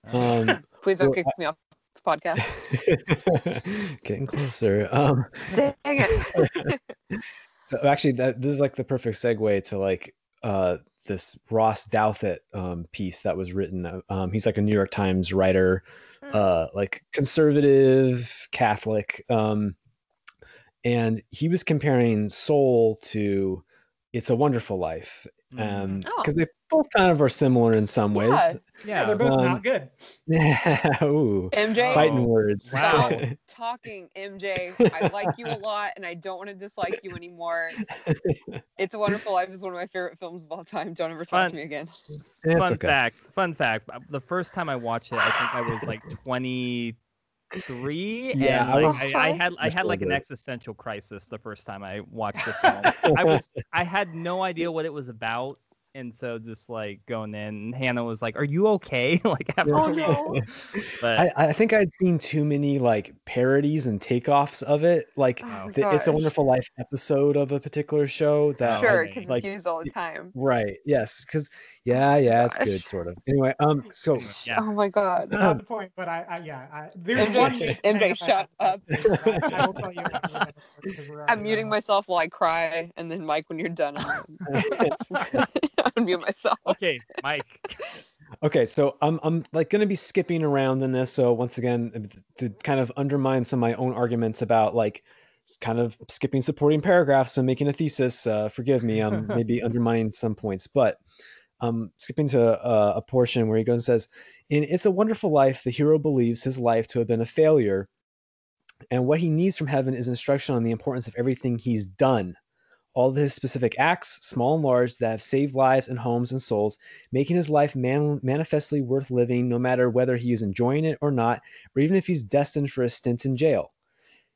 Um, please don't kick me off the podcast. Getting closer. Um dang it so actually that this is like the perfect segue to like uh this ross douthat um piece that was written um he's like a new york times writer hmm. uh like conservative catholic um and he was comparing Soul to It's a Wonderful Life, because um, oh. they both kind of are similar in some ways. Yeah, yeah they're both um, not good. Yeah, ooh, MJ, fighting oh, words. Wow, talking, MJ. I like you a lot, and I don't want to dislike you anymore. It's a Wonderful Life is one of my favorite films of all time. Don't ever talk fun, to me again. Fun okay. fact, fun fact. The first time I watched it, I think I was like 20 three yeah and I, was, I, I, had i had like an existential crisis the first time i watched the film. I was i had no idea what it was about and so just like going in hannah was like are you okay? Like after oh, no. but I, I, think i'd seen too many like parodies and takeoffs of it. Like oh, the it's a wonderful life episode of a particular show that sure because like, it's used all the time. right yes because yeah yeah it's good sort of. Anyway um so yeah. oh my god. Not the point but i, I yeah I, there's MJ, one mj shut up. I, will tell you i'm muting myself while i cry and then mike when you're done unmute myself. Okay, Mike. okay, so I'm I'm like gonna be skipping around in this. So once again, to kind of undermine some of my own arguments about like kind of skipping supporting paragraphs when making a thesis. Uh, forgive me, I'm maybe undermining some points, but um, skipping to a, a portion where he goes and says, "In It's a Wonderful Life, the hero believes his life to have been a failure." And what he needs from heaven is instruction on the importance of everything he's done all his specific acts, small and large, that have saved lives and homes and souls, making his life man- manifestly worth living, no matter whether he is enjoying it or not, or even if he's destined for a stint in jail.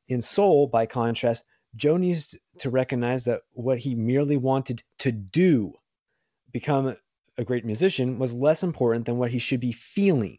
In Soul, by contrast, Joe needs to recognize that what he merely wanted to do, become a great musician, was less important than what he should be feeling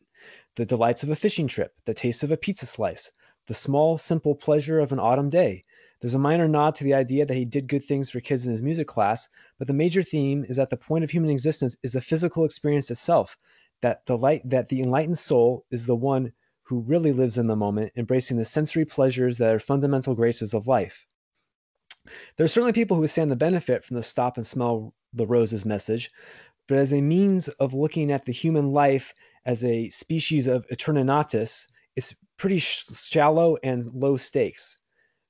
the delights of a fishing trip, the taste of a pizza slice, the small, simple pleasure of an autumn day there's a minor nod to the idea that he did good things for kids in his music class, but the major theme is that the point of human existence is the physical experience itself, that the light that the enlightened soul is the one who really lives in the moment, embracing the sensory pleasures that are fundamental graces of life. There are certainly people who stand the benefit from the stop and smell the roses message, but as a means of looking at the human life as a species of aeternitatis, it's pretty shallow and low stakes.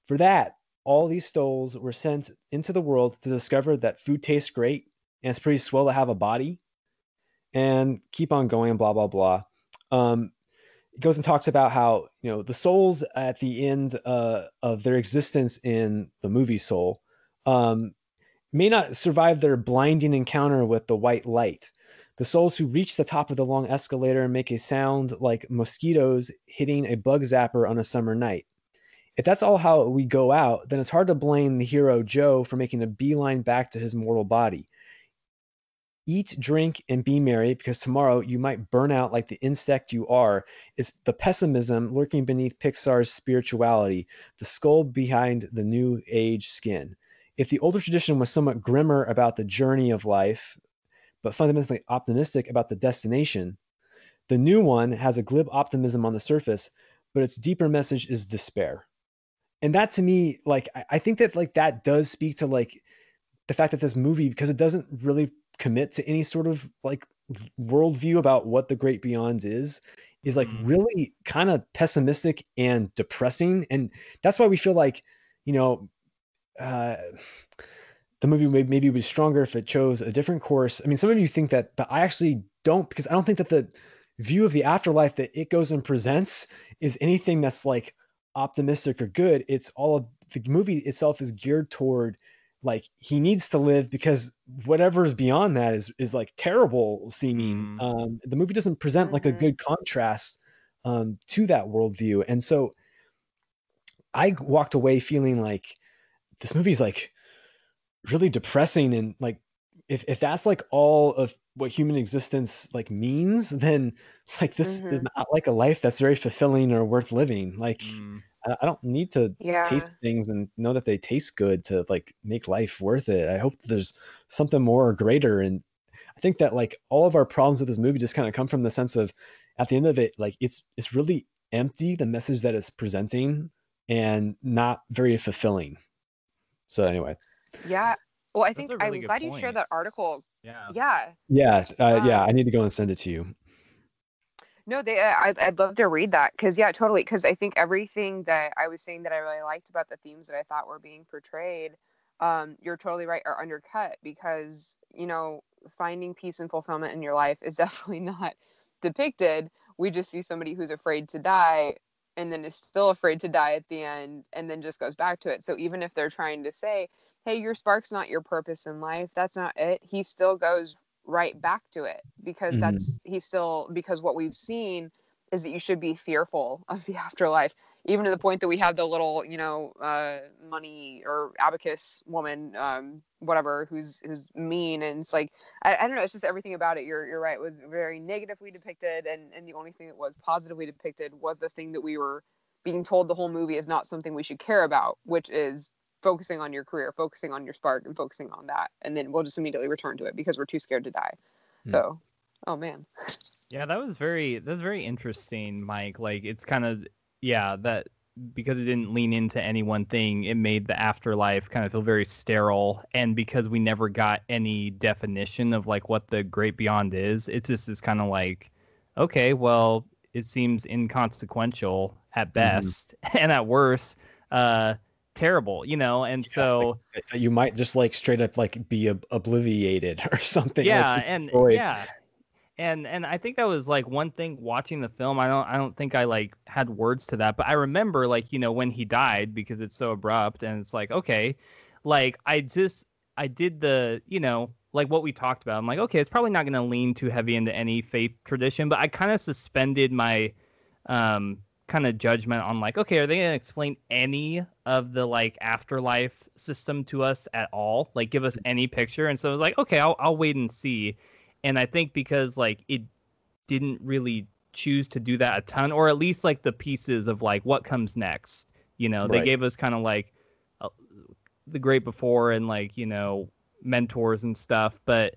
For that, all these stoles were sent into the world to discover that food tastes great and it's pretty swell to have a body and keep on going, blah, blah, blah. Um, it goes and talks about how, you know, the souls at the end uh, of their existence in the movie Soul um, may not survive their blinding encounter with the white light. The souls who reach the top of the long escalator make a sound like mosquitoes hitting a bug zapper on a summer night. If that's all how we go out, then it's hard to blame the hero Joe for making a beeline back to his mortal body. Eat, drink, and be merry because tomorrow you might burn out like the insect you are, is the pessimism lurking beneath Pixar's spirituality, the skull behind the new age skin. If the older tradition was somewhat grimmer about the journey of life, but fundamentally optimistic about the destination, the new one has a glib optimism on the surface, but its deeper message is despair and that to me like I, I think that like that does speak to like the fact that this movie because it doesn't really commit to any sort of like worldview about what the great beyond is is like mm. really kind of pessimistic and depressing and that's why we feel like you know uh, the movie may, maybe would be stronger if it chose a different course i mean some of you think that but i actually don't because i don't think that the view of the afterlife that it goes and presents is anything that's like optimistic or good it's all of the movie itself is geared toward like he needs to live because whatever's beyond that is is like terrible seeming. Mm. Um, the movie doesn't present mm-hmm. like a mm-hmm. good contrast um, to that worldview, and so I walked away feeling like this movie's like really depressing and like if if that's like all of what human existence like means, then like this mm-hmm. is not like a life that's very fulfilling or worth living. Like mm. I don't need to yeah. taste things and know that they taste good to like make life worth it. I hope there's something more or greater. And I think that like all of our problems with this movie just kind of come from the sense of at the end of it, like it's it's really empty the message that it's presenting and not very fulfilling. So anyway. Yeah. Well, I think really I'm glad point. you shared that article. Yeah. Yeah. Yeah. Uh, yeah. I need to go and send it to you. No, they. Uh, I'd, I'd love to read that because yeah, totally. Because I think everything that I was saying that I really liked about the themes that I thought were being portrayed, um, you're totally right, are undercut because you know finding peace and fulfillment in your life is definitely not depicted. We just see somebody who's afraid to die and then is still afraid to die at the end and then just goes back to it. So even if they're trying to say, hey, your spark's not your purpose in life, that's not it, he still goes right back to it because mm-hmm. that's he's still because what we've seen is that you should be fearful of the afterlife even to the point that we have the little you know uh, money or abacus woman um, whatever who's who's mean and it's like I, I don't know it's just everything about it you're you're right it was very negatively depicted and and the only thing that was positively depicted was the thing that we were being told the whole movie is not something we should care about which is focusing on your career, focusing on your spark, and focusing on that, and then we'll just immediately return to it because we're too scared to die. Mm. So, oh man. Yeah, that was very that's very interesting, Mike. Like it's kind of yeah that because it didn't lean into any one thing, it made the afterlife kind of feel very sterile. And because we never got any definition of like what the great beyond is, it's just is kind of like, okay, well, it seems inconsequential at mm-hmm. best, mm-hmm. and at worst, uh, terrible, you know, and yeah, so like, uh, you might just like straight up like be ob- obliviated or something. Yeah, like and yeah, and and I think that was like one thing watching the film. I don't I don't think I like had words to that, but I remember like you know when he died because it's so abrupt and it's like okay, like I just I did the you know like what we talked about. I'm like okay, it's probably not going to lean too heavy into any faith tradition, but I kind of suspended my um kind of judgment on like okay are they going to explain any of the like afterlife system to us at all? Like give us any picture? And so I was like okay I'll, I'll wait and see. And i think because like it didn't really choose to do that a ton or at least like the pieces of like what comes next you know? Right. they gave us kind of like uh, the great before and like you know mentors and stuff but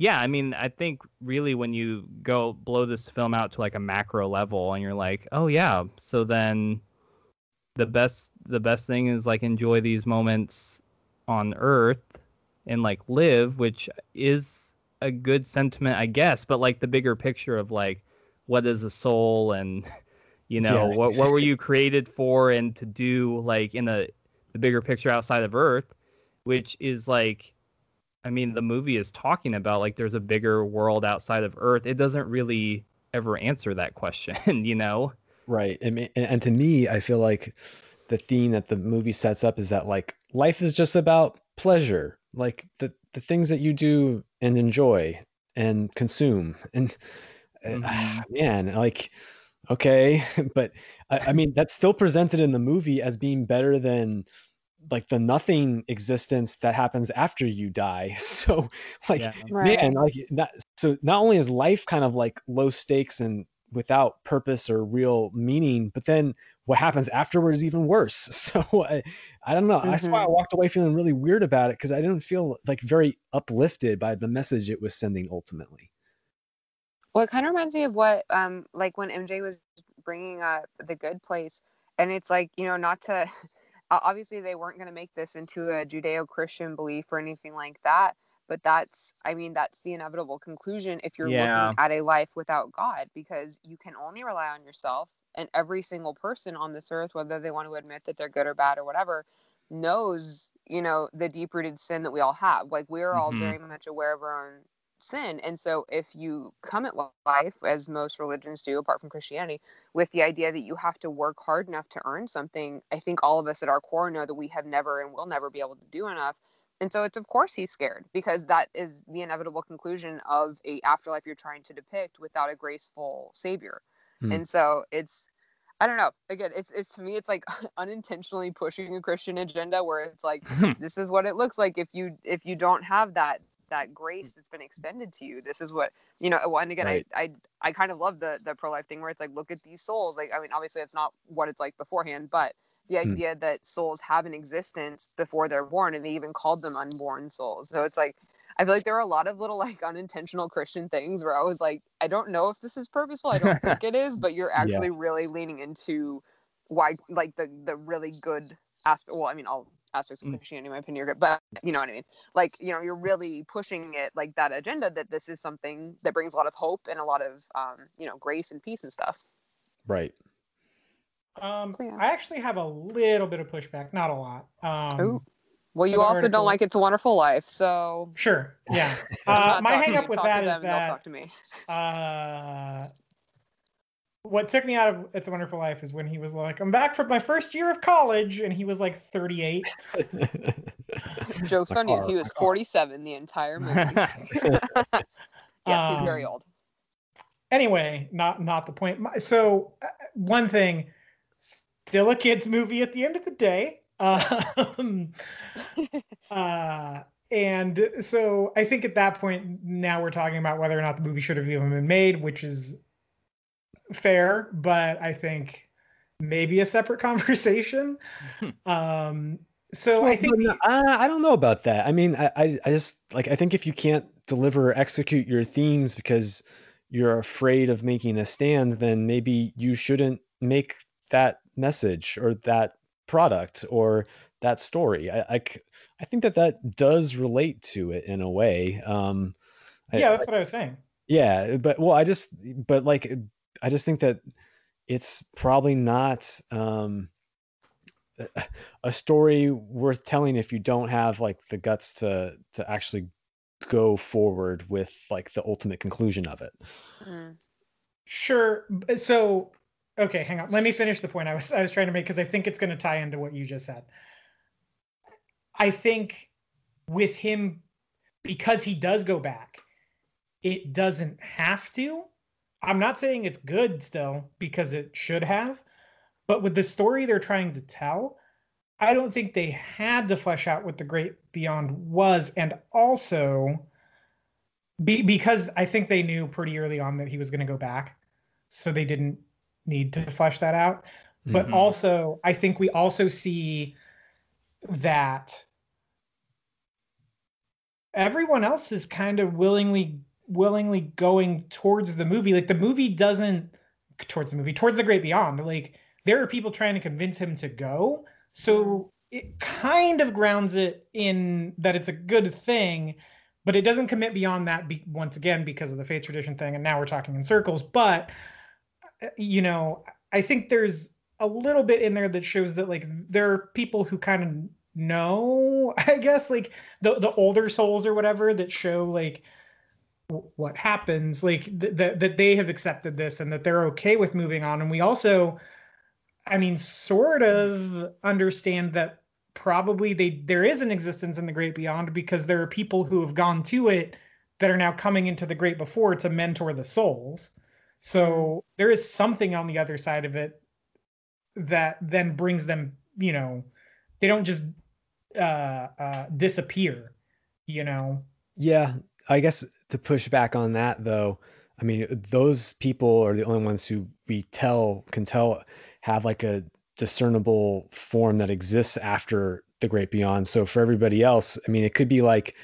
yeah, I mean, I think really when you go blow this film out to like a macro level and you're like, oh yeah, so then the best the best thing is like enjoy these moments on Earth and like live, which is a good sentiment, I guess. But like the bigger picture of like what is a soul and you know yeah. what what were you created for and to do like in a the bigger picture outside of Earth, which is like I mean, the movie is talking about like there's a bigger world outside of Earth. It doesn't really ever answer that question, you know? Right. And, and to me, I feel like the theme that the movie sets up is that like life is just about pleasure, like the the things that you do and enjoy and consume. And mm-hmm. uh, man, like okay, but I, I mean that's still presented in the movie as being better than like the nothing existence that happens after you die. So like yeah. right. man, like that so not only is life kind of like low stakes and without purpose or real meaning, but then what happens afterwards is even worse. So I, I don't know. Mm-hmm. That's why I walked away feeling really weird about it because I didn't feel like very uplifted by the message it was sending ultimately. Well, it kind of reminds me of what, um, like when MJ was bringing up the good place, and it's like you know not to obviously they weren't going to make this into a judeo-christian belief or anything like that but that's i mean that's the inevitable conclusion if you're Yeah. looking at a life without god because you can only rely on yourself and every single person on this earth whether they want to admit that they're good or bad or whatever knows you know the deep rooted sin that we all have like we're all Mhm. very much aware of our own sin and so if you come at life as most religions do apart from christianity with the idea that you have to work hard enough to earn something i think all of us at our core know that we have never and will never be able to do enough. And so it's of course he's scared because that is the inevitable conclusion of a afterlife you're trying to depict without a graceful savior. Hmm. and so it's i don't know. Again it's it's to me it's like unintentionally pushing a christian agenda where it's like this is what it looks like if you if you don't have that that grace that's been extended to you this is what you know and again Right. I, I i kind of love the the pro-life thing where it's like look at these souls like i mean obviously it's not what it's like beforehand but the Hmm. idea that souls have an existence before they're born and they even called them unborn souls so it's like i feel like there are a lot of little like unintentional christian things where i was like i don't know if this is purposeful i don't think it is but you're Yeah. actually really leaning into why like the the really good aspect well i mean all aspects of Mm. christianity in my opinion are good but you know what i mean like you know you're really pushing it like that agenda that this is something that brings a lot of hope and a lot of um you know grace and peace and stuff Right. Um, So, yeah. I actually have a little bit of pushback, not a lot. Um, Ooh. well you also article- don't like it's a wonderful life so Sure. Yeah. I'm Uh, my talking hang to up with talk to that them is and they'll that talk to me uh, what took me out of It's a Wonderful Life is when he was like, "I'm back from my first year of college," and he was like 38. jokes My on you he was car. 47 the entire movie yes he's very Um, old Anyway, not not the point. My- So uh, one thing, still a kids movie at the end of the day. Um, uh, and so I think at that point now we're talking about whether or not the movie should have even been made, which is fair, but I think maybe a separate conversation. um, so I think no, uh, I don't know about that. I mean, I, I, I just like I think if you can't deliver or execute your themes because you're afraid of making a stand, then maybe you shouldn't make that message or that product or that story. I I think that that does relate to it in a way. Um, I- yeah, that's what I was saying. yeah, but well, I just but like I just think that it's probably not um a- a story worth telling if you don't have like the guts to to actually go forward with like the ultimate conclusion of it. Mm. Sure. So, okay, hang on. Let me finish the point I was I was trying to make because I think it's going to tie into what you just said. I think with him because he does go back, it doesn't have to. I'm not saying it's good still because it should have, but with the story they're trying to tell, I don't think they had to flesh out what the great beyond was and also be, because I think they knew pretty early on that he was going to go back, so they didn't need to flesh that out. But Mhm. also, I think we also see that everyone else is kind of willingly willingly going towards the movie. Like the movie doesn't towards the movie, towards the great beyond. Like there are people trying to convince him to go. So it kind of grounds it in that it's a good thing, but it doesn't commit beyond that be, once again because of the faith tradition thing and now we're talking in circles, but you know, I think there's a little bit in there that shows that like there are people who kind of know, I guess like the the older souls or whatever that show like what happens like th- that that they have accepted this and that they're okay with moving on. And we also i mean sort of understand that probably they there is an existence in the great beyond because there are people who have gone to it that are now coming into the great before to mentor the souls. So there is something on the other side of it that then brings them you know they don't just uh uh disappear you know? Yeah, I guess to push back on that though, I mean those people are the only ones who we tell can tell have like a discernible form that exists after the great beyond. So for everybody else, I mean it could be like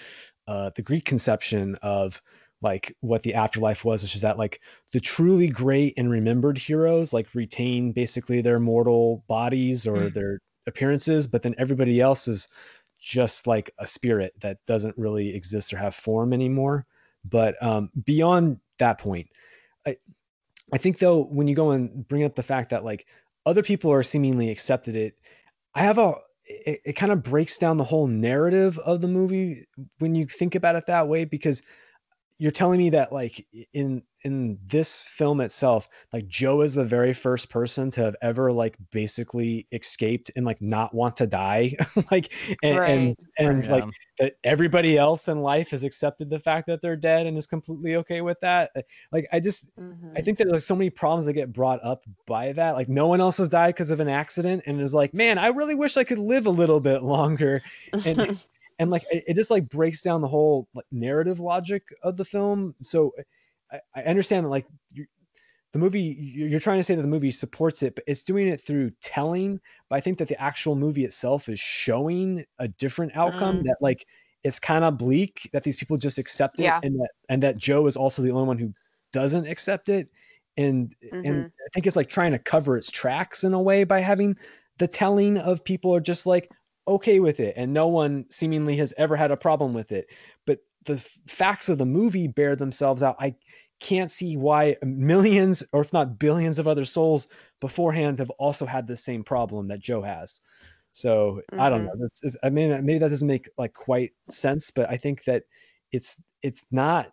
uh, the Greek conception of like what the afterlife was, which is that like the truly great and remembered heroes like retain basically their mortal bodies or Mm. their appearances, but then everybody else is just like a spirit that doesn't really exist or have form anymore. But um, beyond that point, I I think though when you go and bring up the fact that like other people are seemingly accepted it, I have a it, it kind of breaks down the whole narrative of the movie when you think about it that way because you're telling me that like in in this film itself like joe is the very first person to have ever like basically escaped and like not want to die like and right. and, and yeah. like that everybody else in life has accepted the fact that they're dead and is completely okay with that like i just mm-hmm. i think that there's so many problems that get brought up by that like no one else has died because of an accident and is like man i really wish i could live a little bit longer and and like it, it, just like breaks down the whole like, narrative logic of the film. So I, I understand that like the movie you're trying to say that the movie supports it, but it's doing it through telling. But I think that the actual movie itself is showing a different outcome. Mm. That like it's kind of bleak that these people just accept it, yeah. and that and that Joe is also the only one who doesn't accept it. And mm-hmm. and I think it's like trying to cover its tracks in a way by having the telling of people are just like, okay with it and no one seemingly has ever had a problem with it but the facts of the movie bear themselves out i can't see why millions or if not billions of other souls beforehand have also had the same problem that joe has so mm-hmm. i don't mm-hmm. know it's, it's, i mean maybe that doesn't make like quite sense but i think that it's it's not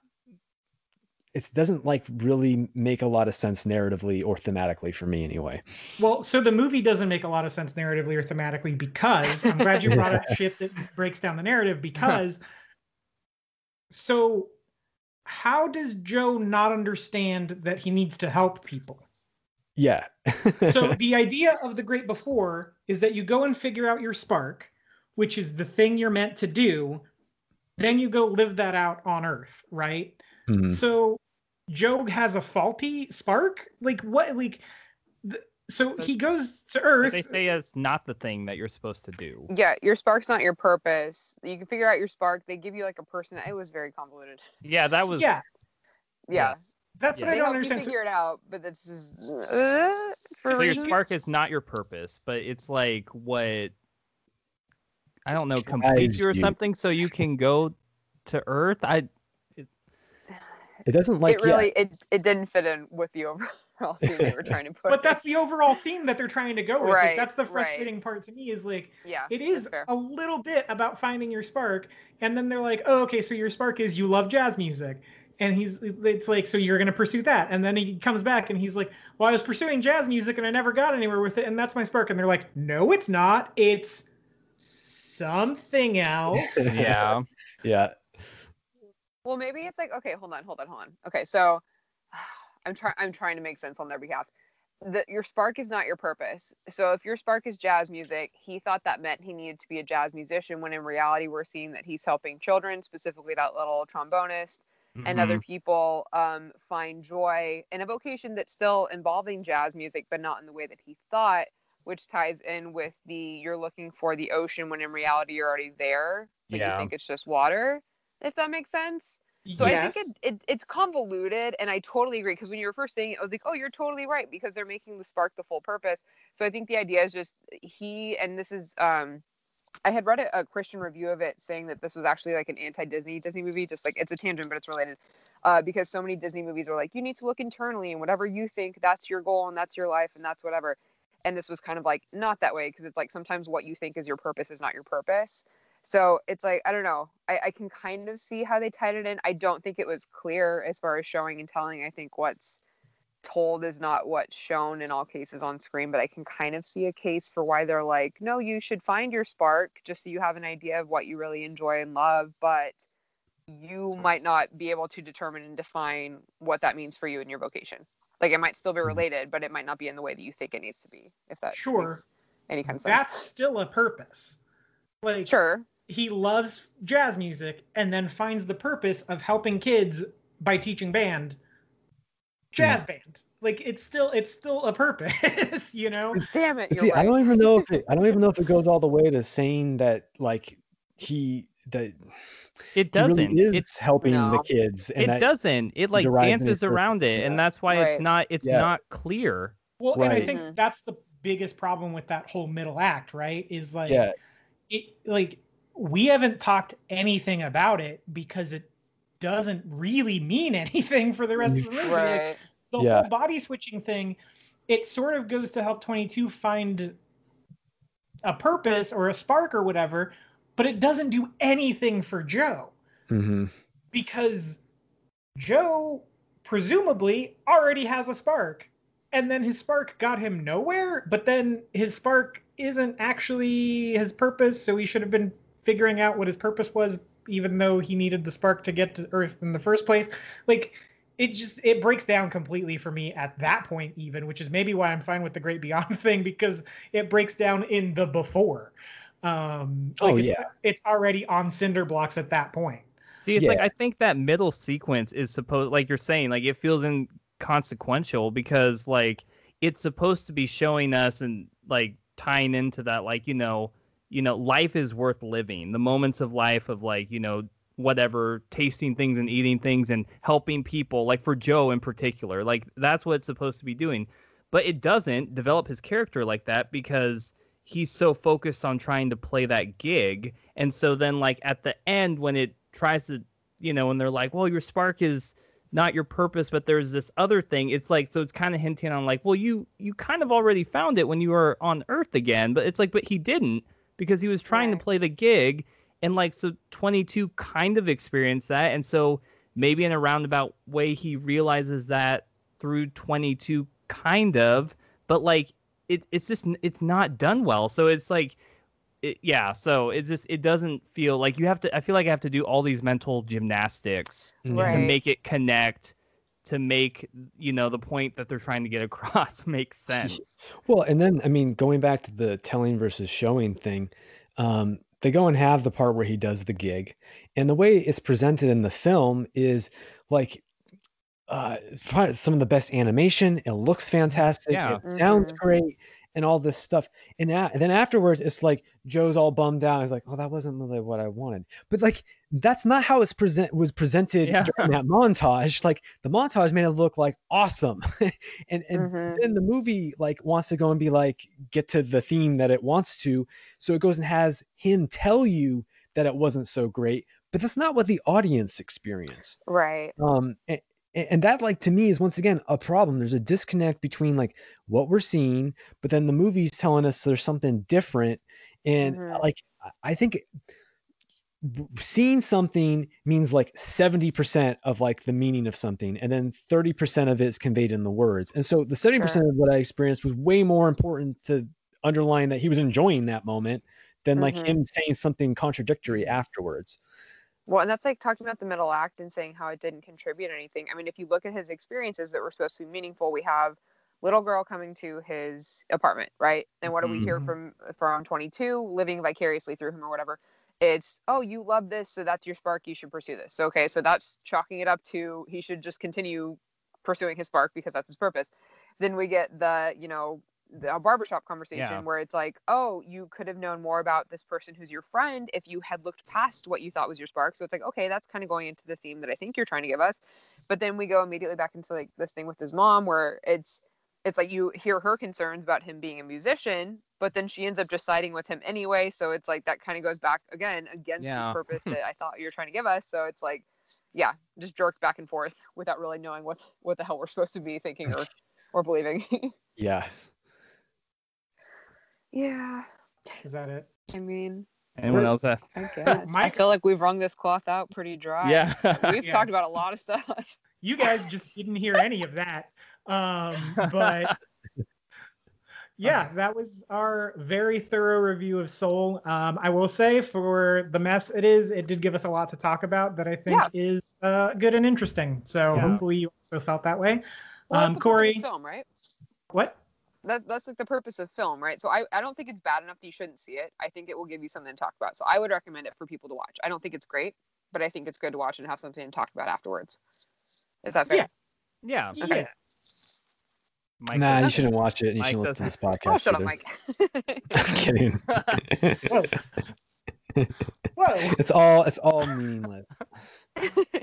it doesn't like really make a lot of sense narratively or thematically for me anyway. Well, so the movie doesn't make a lot of sense narratively or thematically because I'm glad you brought up shit that breaks down the narrative uh-huh. because so how does Joe not understand that he needs to help people? Yeah. so the idea of the great before is that you go and figure out your spark, which is the thing you're meant to do, then you go live that out on earth, right? Mm-hmm. So Joe has a faulty spark? Like what? Like so he goes to Earth. They say it's not the thing that you're supposed to do. Yeah, your spark's not your purpose. You can figure out your spark. They give you like a person. It was very convoluted. Yeah, that was. Yeah. Yeah. Yes. That's yeah. what they I don't understand. figure it out, but that's just. Uh, so your spark is not your purpose, but it's like what. I don't know, completes you or something, so you can go to Earth. I it doesn't like. It really it it didn't fit in with the overall theme they were trying to put. but that's the overall theme that they're trying to go with. Right, like, that's the frustrating right. part to me is like yeah, it is a little bit about finding your spark, and then they're like, oh okay, so your spark is you love jazz music. And he's it's like so you're gonna pursue that, and then he comes back and he's like, well I was pursuing jazz music and I never got anywhere with it, and that's my spark. And they're like, no, it's not. It's something else. yeah. yeah. Well, maybe it's like okay, hold on, hold on, hold on. Okay, so I'm trying I'm trying to make sense on their behalf. That your spark is not your purpose. So if your spark is jazz music, he thought that meant he needed to be a jazz musician when in reality we're seeing that he's helping children, specifically that little trombonist mm-hmm. and other mm-hmm. people um, find joy in a vocation that's still involving jazz music, but not in the way that he thought, which ties in with the you're looking for the ocean when in reality you're already there, but yeah. you think it's just water if that makes sense. So yes. I think it, it, it's convoluted, and I totally agree. Because when you were first saying it, I was like, oh, you're totally right because they're making the spark the full purpose. So I think the idea is just he, and this is, um, I had read a, a Christian review of it saying that this was actually like an anti-Disney Disney movie, just like it's a tangent, but it's related. Uh, because so many Disney movies are like, you need to look internally, and whatever you think, that's your goal, and that's your life, and that's whatever. And this was kind of like not that way because it's like sometimes what you think is your purpose is not your purpose. So it's like I don't know. I, I can kind of see how they tied it in. I don't think it was clear as far as showing and telling. I think what's told is not what's shown in all cases on screen, but I can kind of see a case for why they're like, no, you should find your spark just so you have an idea of what you really enjoy and love, but you might not be able to determine and define what that means for you in your vocation. Like it might still be mm-hmm. related, but it might not be in the way that you think it needs to be. If that sure any kind of sense. That's still a purpose. Like sure he loves jazz music and then finds the purpose of helping kids by teaching band jazz mm. band like it's still it's still a purpose you know damn it see right. i don't even know if it i don't even know if it goes all the way to saying that like he that it doesn't really it's helping no. the kids it doesn't it like dances around it yeah. and that's why right. it's not it's yeah. not clear well right. and i think mm-hmm. that's the biggest problem with that whole middle act right is like yeah it like we haven't talked anything about it because it doesn't really mean anything for the rest of the movie. Right. Like, the Yeah. whole body switching thing, it sort of goes to help 22 find a purpose or a spark or whatever, but it doesn't do anything for Joe hmm because Joe presumably already has a spark. And then his spark got him nowhere, but then his spark isn't actually his purpose, so he should have been figuring out what his purpose was, even though he needed the spark to get to Earth in the first place. Like, it just it breaks down completely for me at that point, even, which is maybe why I'm fine with the Great Beyond thing because it breaks down in the before. Um, like Oh, it's, yeah. it's already on cinder blocks at that point. See, it's like I think that middle sequence is supposed, like you're saying, like it feels inconsequential because like it's supposed to be showing us and like tying into that, like you know, you know, life is worth living. The moments of life of like you know whatever tasting things and eating things and helping people like for joe in particular like that's what it's supposed to be doing. But it doesn't develop his character like that because he's so focused on trying to play that gig. And so then like at the end when it tries to you know and they're like well your spark is not your purpose but there's this other thing it's like so it's kind of hinting on like well you you kind of already found it when you were on earth again but it's like but he didn't because he was trying Right. to play the gig and like so 22 kind of experienced that and so maybe in a roundabout way he realizes that through 22 kind of but like it, it's just it's not done well so it's like it, yeah so it's just it doesn't feel like you have to i feel like i have to do all these mental gymnastics Mhm. to make it connect to make you know the point that they're trying to get across make sense Well, and then I mean, going back to the telling versus showing thing, um, they go and have the part where he does the gig, and the way it's presented in the film is like uh, some of the best animation. It looks fantastic. Yeah. It sounds Mhm. great, and all this stuff. And, a- and then afterwards, it's like Joe's all bummed out. He's like, "Oh, that wasn't really what I wanted." But like, that's not how it's present was presented Yeah. during that montage. Like the montage made it look like awesome, and and Mhm. then the movie like wants to go and be like get to the theme that it wants to so it goes and has him tell you that it wasn't so great but that's not what the audience experienced Right. um and, and that like to me is once again a problem there's a disconnect between like what we're seeing but then the movie's telling us there's something different and Mhm. like I- think seeing something means like 70% of like the meaning of something and then 30% of it is conveyed in the words and so the 70% Sure. of what i experienced was way more important to underline that he was enjoying that moment than like Mhm. him saying something contradictory afterwards Well, and that's like talking about the middle act and saying how it didn't contribute anything. I mean, if you look at his experiences that were supposed to be meaningful, we have little girl coming to his apartment, right? And what do we hear Mhm. from from 22 living vicariously through him or whatever? It's, "Oh, you love this, so that's your spark, you should pursue this." So, okay, so that's chalking it up to he should just continue pursuing his spark because that's his purpose. Then we get the, you know, the barbershop conversation Yeah. where it's like, oh, you could have known more about this person who's your friend if you had looked past what you thought was your spark. So it's like, okay, that's kind of going into the theme that I think you're trying to give us. But then we go immediately back into like this thing with his mom where it's it's like you hear her concerns about him being a musician, but then she ends up just siding with him anyway. So it's like that kind of goes back again against Yeah. his purpose that I thought you were trying to give us. So it's like, yeah, just jerked back and forth without really knowing what what the hell we're supposed to be thinking or or believing. yeah yeah, Is that it? I mean, anyone else have I guess. I feel like we've wrung this cloth out pretty dry. yeah We've Yeah. talked about a lot of stuff. You guys just didn't hear any of that. Um, but yeah, that was our very thorough review of Soul. Um, I will say for the mess it is, it did give us a lot to talk about that I think Yeah. is uh, good and interesting. So Yeah. hopefully you also felt that way. Well, um, the Corey, film, right? what? That's that's like the purpose of film, right? So I, I don't think it's bad enough that you shouldn't see it. I think it will give you something to talk about. So I would recommend it for people to watch. I don't think it's great, but I think it's good to watch and have something to talk about afterwards. Is that fair? Yeah. yeah Yeah. Mike nah you shouldn't watch it and you Mike shouldn't listen to this podcast Oh, shut up. Mike. i'm kidding Whoa. Whoa. it's all it's all meaningless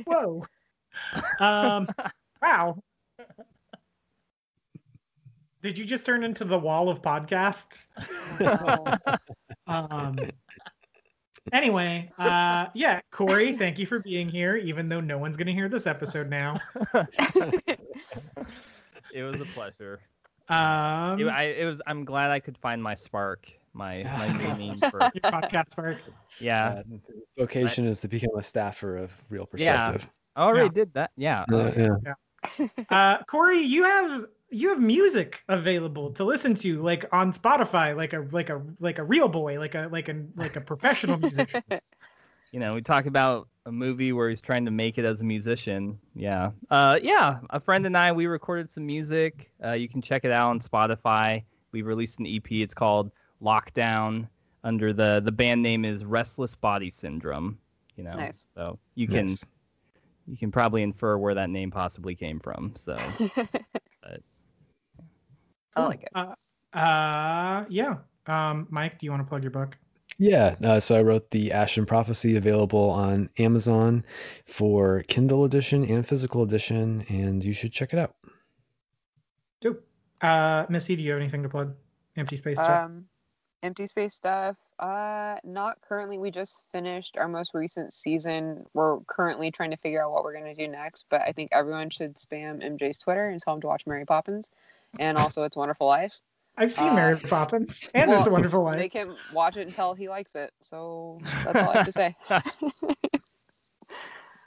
Whoa. Um, wow. Did you just turn into the wall of podcasts? Um, anyway, uh, yeah, Corey, thank you for being here, even though no one's gonna hear this episode now. it was a pleasure. Um, It, I, it was. I'm glad I could find my spark, my my new name for. your podcast spark. Yeah, Uh, his vocation is to become a staffer of Real Yeah. Perspective. I already Yeah. did that. Yeah. Yeah, uh, yeah. Uh, Corey, you have you have music available to listen to, like on Spotify, like a like a like a real boy, like a like a like a professional musician. you know, we talk about a movie where he's trying to make it as a musician. Yeah. Uh, yeah. A friend and I, we recorded some music. Uh, you can check it out on Spotify. We released an EP. It's called Lockdown. Under the the band name is Restless Body Syndrome. You know. Nice. So you can Nice. you can probably infer where that name possibly came from. So I like it. Uh, uh, yeah. Um, Mike, do you want to plug your book? Yeah, uh, so I wrote the Ashen Prophecy available on Amazon for Kindle edition and physical edition, and you should check it out. Dope. Uh, Missy, do you have anything to plug? Empty space stuff. Um, empty space stuff. Uh, not currently. We just finished our most recent season. We're currently trying to figure out what we're gonna do next. But I think everyone should spam MJ's Twitter and tell him to watch Mary Poppins, and also It's a Wonderful Life. I've seen uh, Mary Poppins and well, It's a Wonderful Life. Make him watch it until he likes it. So that's all I have to say.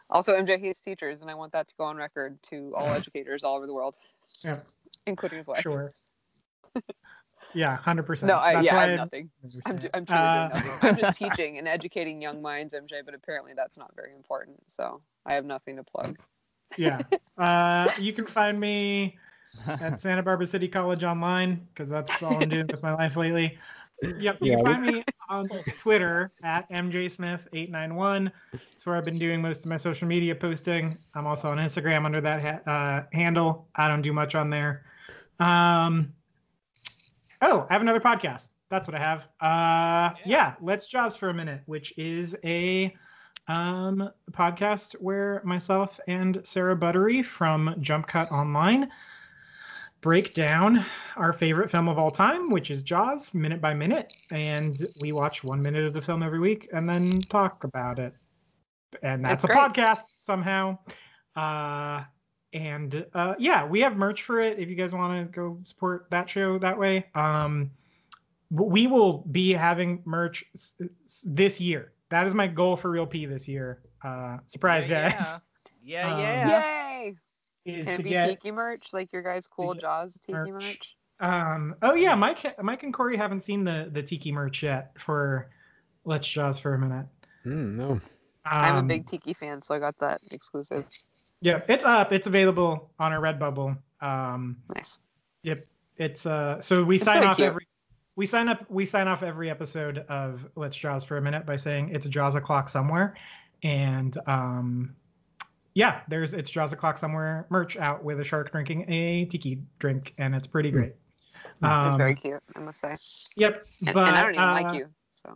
also, MJ hates teachers, and I want that to go on record to all educators all over the world, Yeah, including his wife. sure. Yeah, hundred percent. No, I, That's yeah, I why have nothing. I'm, I'm truly Uh, nothing. I'm just teaching and educating young minds, MJ, but apparently that's not very important. So I have nothing to plug. yeah. Uh, you can find me at Santa Barbara City College online because that's all I'm doing with my life lately. Yep, you Yeah, can find me on Twitter at mjsmith891. It's where I've been doing most of my social media posting. I'm also on Instagram under that ha- uh, handle. I don't do much on there. Um, oh, I have another podcast. That's what I have. Uh, yeah, let's Jaws for a minute, which is a um, podcast where myself and Sarah Buttery from Jump Cut Online break down our favorite film of all time, which is Jaws, minute by minute, and we watch one minute of the film every week and then talk about it. And that's It's a great. podcast somehow. Uh, and uh, yeah, we have merch for it if you guys want to go support that show that way. Um, we will be having merch s- s- this year. That is my goal for Real P this year. Uh, surprise, Yeah, guys. Yeah, Um, yeah. Yay! Is Can to it be get tiki merch, like your guys' cool get Jaws tiki merch. merch? Um. Oh yeah, Mike. Mike and Corey haven't seen the the tiki merch yet for Let's Jaws for a minute. Mm, no. Um, I'm a big tiki fan, so I got that exclusive. Yeah, it's up. It's available on our Redbubble. Um. Nice. Yep. It's uh. So we It's sign off cute. every. We sign up. We sign off every episode of Let's Jaws for a minute by saying it's a Jaws o'clock somewhere, and um. Yeah, there's it's Jaws o'clock somewhere merch out with a shark drinking a tiki drink, and it's pretty Hmm. great. It's very Um, cute, I must say. Yep. And, but, and I don't even uh, like you, so.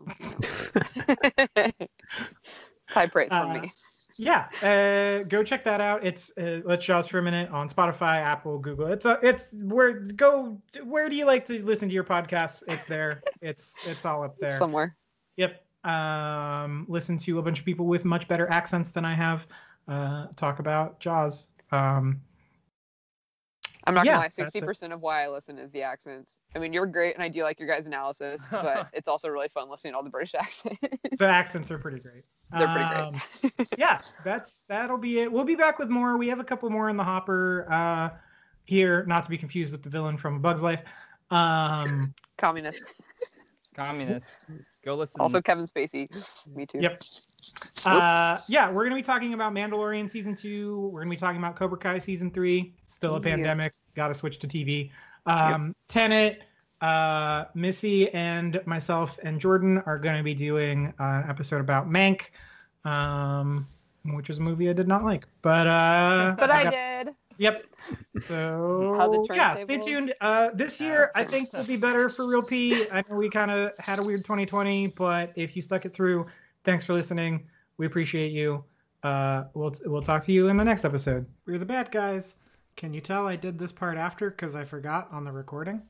High praise from Uh, me. yeah uh go check that out it's uh, let's jaws for a minute on spotify apple google it's uh, it's where go where do you like to listen to your podcasts it's there it's it's all up there Somewhere. yep um listen to a bunch of people with much better accents than i have uh talk about jaws um I'm not Yeah, gonna lie, sixty percent of why I listen is the accents. I mean, you're great, and I do like your guys' analysis, but it's also really fun listening to all the British accents. the accents are pretty great They're pretty great. Um, yeah that's that'll be it we'll be back with more we have a couple more in the hopper uh here not to be confused with the villain from a bug's life um Communist. Communist. Go listen. Also, Kevin Spacey. Me too. Yep. Uh, yeah, we're gonna be talking about Mandalorian season two. We're gonna be talking about Cobra Kai season three. Still a Yeah. pandemic. Got to switch to TV. Um, Tenet. Uh, Missy and myself and Jordan are gonna be doing uh, an episode about Mank, um, which is a movie I did not like. But uh, But I got- did. Yep. So yeah, stay tuned. Uh, this year I think will be better for Real P. I know we kind of had a weird 2020, but if you stuck it through, thanks for listening. We appreciate you. Uh, we'll we'll talk to you in the next episode. We're the bad guys. Can you tell I did this part after because I forgot on the recording?